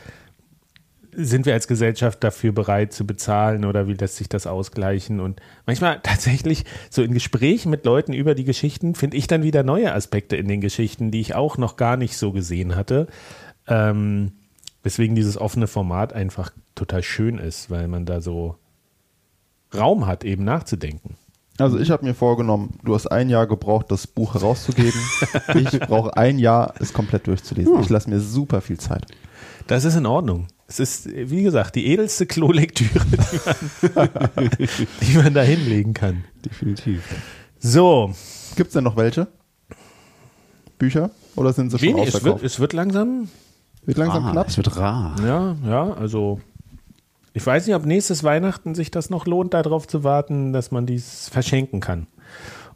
mhm. sind wir als Gesellschaft dafür bereit zu bezahlen oder wie lässt sich das ausgleichen? Und manchmal (laughs) tatsächlich so in Gesprächen mit Leuten über die Geschichten finde ich dann wieder neue Aspekte in den Geschichten, die ich auch noch gar nicht so gesehen hatte. Ähm, weswegen dieses offene Format einfach total schön ist, weil man da so Raum hat, eben nachzudenken. Also ich habe mir vorgenommen, du hast ein Jahr gebraucht, das Buch herauszugeben. (laughs) ich brauche ein Jahr, es komplett durchzulesen. Hm. Ich lasse mir super viel Zeit. Das ist in Ordnung. Es ist, wie gesagt, die edelste Klolektüre, die man, (laughs) die man da hinlegen kann. Definitiv. So. Gibt es denn noch welche? Bücher? Oder sind sie schon Wenig, es wird, es wird langsam. Wird langsam ah, knapp? Es wird rar. Ja, ja, also ich weiß nicht, ob nächstes Weihnachten sich das noch lohnt, darauf zu warten, dass man dies verschenken kann.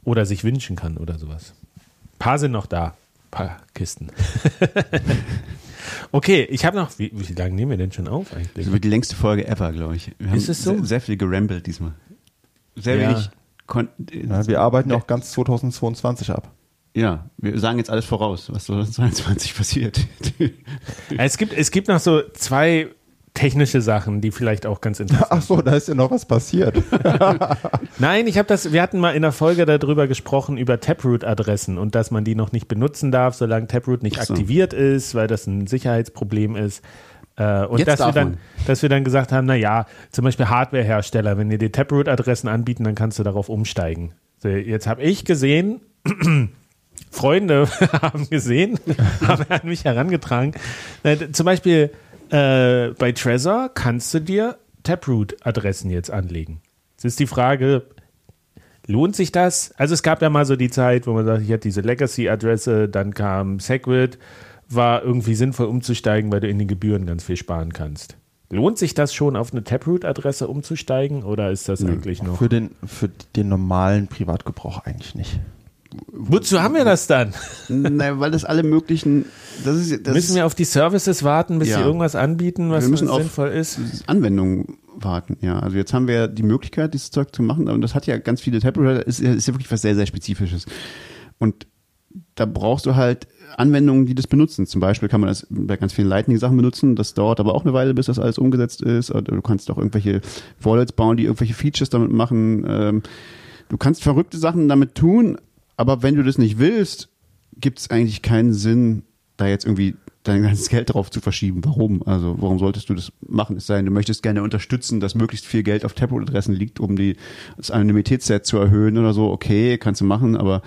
Oder sich wünschen kann oder sowas. Ein paar sind noch da. Ein paar Kisten. (laughs) okay, ich habe noch. Wie, wie lange nehmen wir denn schon auf eigentlich? Das wird die längste Folge ever, glaube ich. Wir Ist es so? Sehr, sehr viel gerambelt diesmal. Sehr ja. wenig. Ja, wir arbeiten auch ganz 2022 ab. Ja, wir sagen jetzt alles voraus, was 2022 passiert. (laughs) es, gibt, es gibt noch so zwei technische Sachen, die vielleicht auch ganz interessant sind. Ach so, da ist ja noch was passiert. (laughs) Nein, ich habe das, wir hatten mal in der Folge darüber gesprochen, über Taproot-Adressen und dass man die noch nicht benutzen darf, solange Taproot nicht so. aktiviert ist, weil das ein Sicherheitsproblem ist. Äh, und dass wir, dann, dass wir dann gesagt haben, na ja, zum Beispiel Hardwarehersteller, wenn dir die Taproot-Adressen anbieten, dann kannst du darauf umsteigen. So, jetzt habe ich gesehen, (clears throat) Freunde (laughs) haben gesehen, (laughs) haben an mich herangetragen. Zum Beispiel äh, bei Trezor kannst du dir Taproot-Adressen jetzt anlegen. Jetzt ist die Frage, lohnt sich das? Also es gab ja mal so die Zeit, wo man sagt, ich hatte diese Legacy-Adresse, dann kam Segwit, war irgendwie sinnvoll umzusteigen, weil du in den Gebühren ganz viel sparen kannst. Lohnt sich das schon, auf eine Taproot-Adresse umzusteigen oder ist das eigentlich noch? Für den, für den normalen Privatgebrauch eigentlich nicht. Wozu haben wir das dann? Nein, weil das alle möglichen. Das ist, das müssen wir auf die Services warten, bis ja. sie irgendwas anbieten, was wir müssen sinnvoll ist? Anwendungen warten, ja. Also jetzt haben wir die Möglichkeit, dieses Zeug zu machen, aber das hat ja ganz viele Taproot, ist, ist ja wirklich was sehr, sehr Spezifisches. Und da brauchst du halt Anwendungen, die das benutzen. Zum Beispiel kann man das bei ganz vielen Lightning-Sachen benutzen. Das dauert aber auch eine Weile, bis das alles umgesetzt ist. Oder du kannst auch irgendwelche Wallets bauen, die irgendwelche Features damit machen. Ähm, du kannst verrückte Sachen damit tun, aber wenn du das nicht willst, gibt es eigentlich keinen Sinn, da jetzt irgendwie dein ganzes Geld drauf zu verschieben. Warum? Also warum solltest du das machen? Es sei denn, du möchtest gerne unterstützen, dass möglichst viel Geld auf Taproot-Adressen liegt, um die, das Anonymitätsset zu erhöhen oder so. Okay, kannst du machen, aber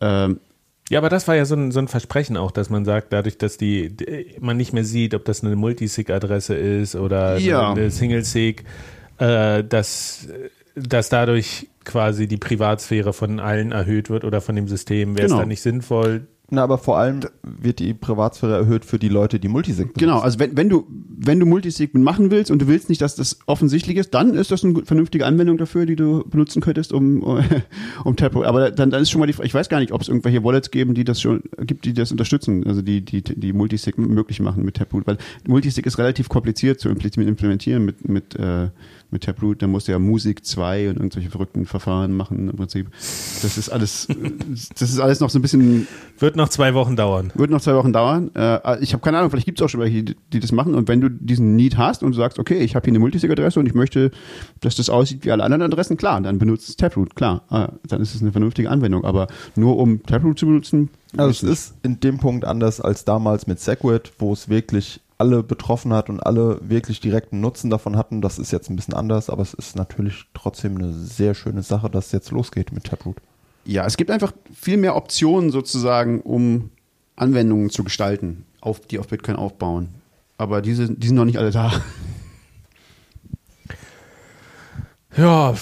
ähm, ja, aber das war ja so ein, so ein Versprechen auch, dass man sagt, dadurch, dass die, die man nicht mehr sieht, ob das eine Multisig-Adresse ist oder ja. eine Single-Sig, äh, dass, dass dadurch quasi die Privatsphäre von allen erhöht wird oder von dem System. Wäre genau. es dann nicht sinnvoll, na, aber vor allem wird die Privatsphäre erhöht für die Leute, die Multisig benutzen. Genau, also wenn, wenn du, wenn du Multisig machen willst und du willst nicht, dass das offensichtlich ist, dann ist das eine vernünftige Anwendung dafür, die du benutzen könntest, um, (laughs) um Taproot. Aber dann, dann ist schon mal die Frage, ich weiß gar nicht, ob es irgendwelche Wallets geben, die das schon, gibt, die das unterstützen, also die, die, die Multisig möglich machen mit Taproot, weil Multisig ist relativ kompliziert zu implementieren mit, mit, äh, mit Taproot, dann musst du ja Musik 2 und irgendwelche verrückten Verfahren machen im Prinzip. Das ist alles, (laughs) das ist alles noch so ein bisschen. Wird noch zwei Wochen dauern. Wird noch zwei Wochen dauern. Äh, ich habe keine Ahnung, vielleicht gibt es auch schon welche, die, die, das machen. Und wenn du diesen Need hast und du sagst, okay, ich habe hier eine Multisig-Adresse und ich möchte, dass das aussieht wie alle anderen Adressen, klar, dann benutzt Taproot, klar. Äh, dann ist es eine vernünftige Anwendung. Aber nur um Taproot zu benutzen. Also es ist in dem Punkt anders als damals mit Segwit, wo es wirklich alle betroffen hat und alle wirklich direkten Nutzen davon hatten. Das ist jetzt ein bisschen anders, aber es ist natürlich trotzdem eine sehr schöne Sache, dass es jetzt losgeht mit Taproot. Ja, es gibt einfach viel mehr Optionen sozusagen, um Anwendungen zu gestalten, auf, die auf Bitcoin aufbauen. Aber diese, die sind noch nicht alle da. Ja,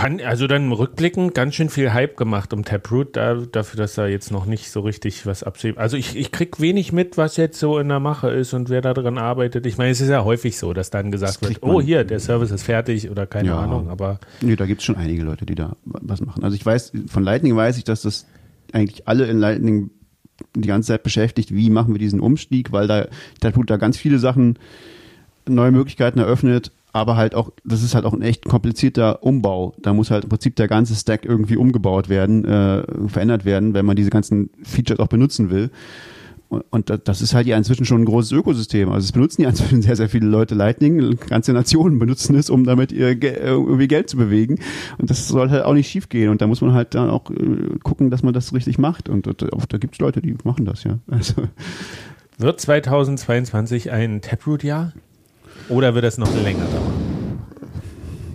fand, also dann rückblickend ganz schön viel Hype gemacht um Taproot, da, dafür, dass da jetzt noch nicht so richtig was absieht. Also ich, ich krieg wenig mit, was jetzt so in der Mache ist und wer da dran arbeitet. Ich meine, es ist ja häufig so, dass dann gesagt das wird, oh hier, der Service ist fertig oder keine ja. Ahnung, aber. Nee, da gibt es schon einige Leute, die da was machen. Also ich weiß, von Lightning weiß ich, dass das eigentlich alle in Lightning die ganze Zeit beschäftigt, wie machen wir diesen Umstieg, weil da Taproot da ganz viele Sachen, neue Möglichkeiten eröffnet aber halt auch, das ist halt auch ein echt komplizierter Umbau. Da muss halt im Prinzip der ganze Stack irgendwie umgebaut werden, äh, verändert werden, wenn man diese ganzen Features auch benutzen will. Und, das ist halt ja inzwischen schon ein großes Ökosystem. Also es benutzen ja inzwischen sehr, sehr viele Leute Lightning. Ganze Nationen benutzen es, um damit ihr irgendwie Geld zu bewegen. Und das soll halt auch nicht schief gehen. Und da muss man halt dann auch äh, gucken, dass man das richtig macht. Und da gibt es Leute, die machen das, ja. Also. Wird 2022 ein Taproot-Jahr? Oder wird es noch länger dauern?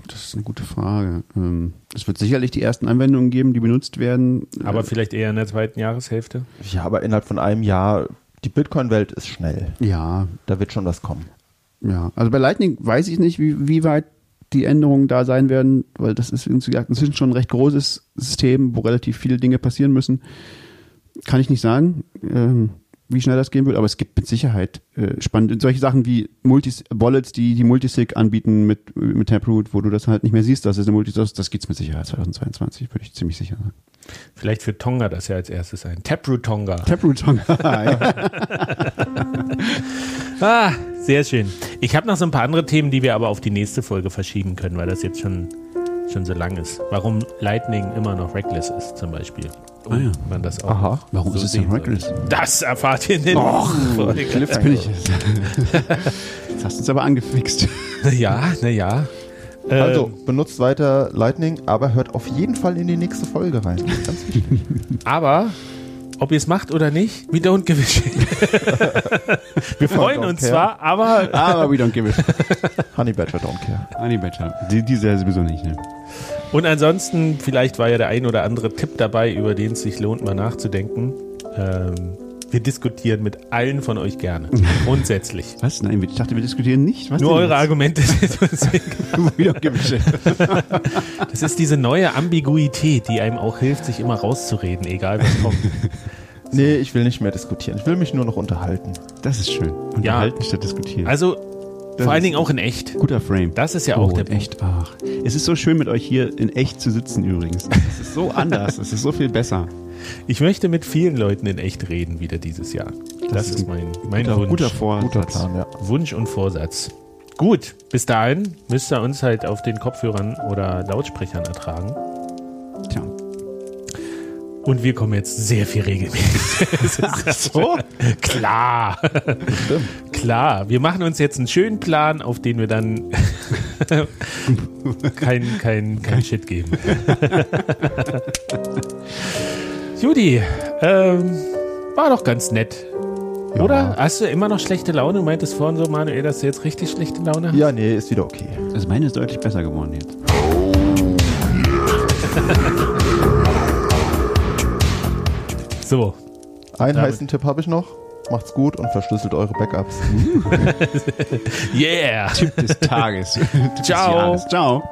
Das ist eine gute Frage. Ähm, es wird sicherlich die ersten Anwendungen geben, die benutzt werden. Aber vielleicht eher in der zweiten Jahreshälfte? Ja, aber innerhalb von einem Jahr, die Bitcoin-Welt ist schnell. Ja. Da wird schon was kommen. Ja, also bei Lightning weiß ich nicht, wie, wie weit die Änderungen da sein werden, weil das ist inzwischen schon ein recht großes System, wo relativ viele Dinge passieren müssen. Kann ich nicht sagen. Ähm, wie schnell das gehen wird, aber es gibt mit Sicherheit äh, spannende solche Sachen wie Multis Wallets, die die Multisig anbieten mit mit Taproot, wo du das halt nicht mehr siehst, dass es eine Multisig das, das gibt's mit Sicherheit 2022, würde ich ziemlich sicher sagen. Vielleicht für Tonga das ja als erstes ein Taproot Tonga. Taproot Tonga. (laughs) ah, sehr schön. Ich habe noch so ein paar andere Themen, die wir aber auf die nächste Folge verschieben können, weil das jetzt schon schon so lang ist. Warum Lightning immer noch reckless ist zum Beispiel. Ah, ja. man das auch Aha. Warum so ist es denn reckless? Das erfahrt ihr in den Och, Jetzt bin ich. (laughs) Jetzt hast du uns aber angefixt. Ja, naja. Äh, also, benutzt weiter Lightning, aber hört auf jeden Fall in die nächste Folge rein. (laughs) Ganz wichtig. aber ob ihr es macht oder nicht, we don't give a shit. (laughs) Wir freuen uns care. zwar, aber. Aber we don't give a shit. Honey Badger don't care. Honey Badger. Die, die sowieso nicht, ne? Und ansonsten, vielleicht war ja der ein oder andere Tipp dabei, über den es sich lohnt, mal nachzudenken. Ähm, wir diskutieren mit allen von euch gerne. (laughs) Grundsätzlich. Was? Nein, ich dachte, wir diskutieren nicht. Was Nur eure jetzt? Argumente (laughs) (laughs) Das ist diese neue Ambiguität, die einem auch hilft, sich immer rauszureden, egal was kommt. So. Nee, ich will nicht mehr diskutieren. Ich will mich nur noch unterhalten. Das ist schön. Unterhalten ja. statt diskutieren. Also Vor allen Dingen auch in echt. Guter Frame. Das ist ja auch oh, der echt. Ach. Es ist so schön mit euch hier in echt zu sitzen übrigens. Es ist so (laughs) anders. es ist so viel besser. Ich möchte mit vielen Leuten in echt reden wieder dieses Jahr. Das, das ist mein, mein guter, Wunsch. Guter Vorsatz. Guter Plan, ja. Wunsch und Vorsatz. Gut, bis dahin müsst ihr uns halt auf den Kopfhörern oder Lautsprechern ertragen. Tja. Und wir kommen jetzt sehr viel regelmäßig. (laughs) Ach so? (laughs) Klar. Klar. Wir machen uns jetzt einen schönen Plan, auf den wir dann (laughs) kein, kein, kein Shit geben. (laughs) Judy, ähm, war doch ganz nett. Ja. Oder? Hast du immer noch schlechte Laune? Du meintest vorhin so, Manuel, dass du jetzt richtig schlechte Laune hast? Ja, nee, ist wieder okay. Also meine ist deutlich besser geworden jetzt. so. Einen Damit. heißen Tipp habe ich noch. Macht's gut und verschlüsselt eure Backups. (laughs) yeah! Tipp des Tages. (laughs) Ciao. Des Ciao.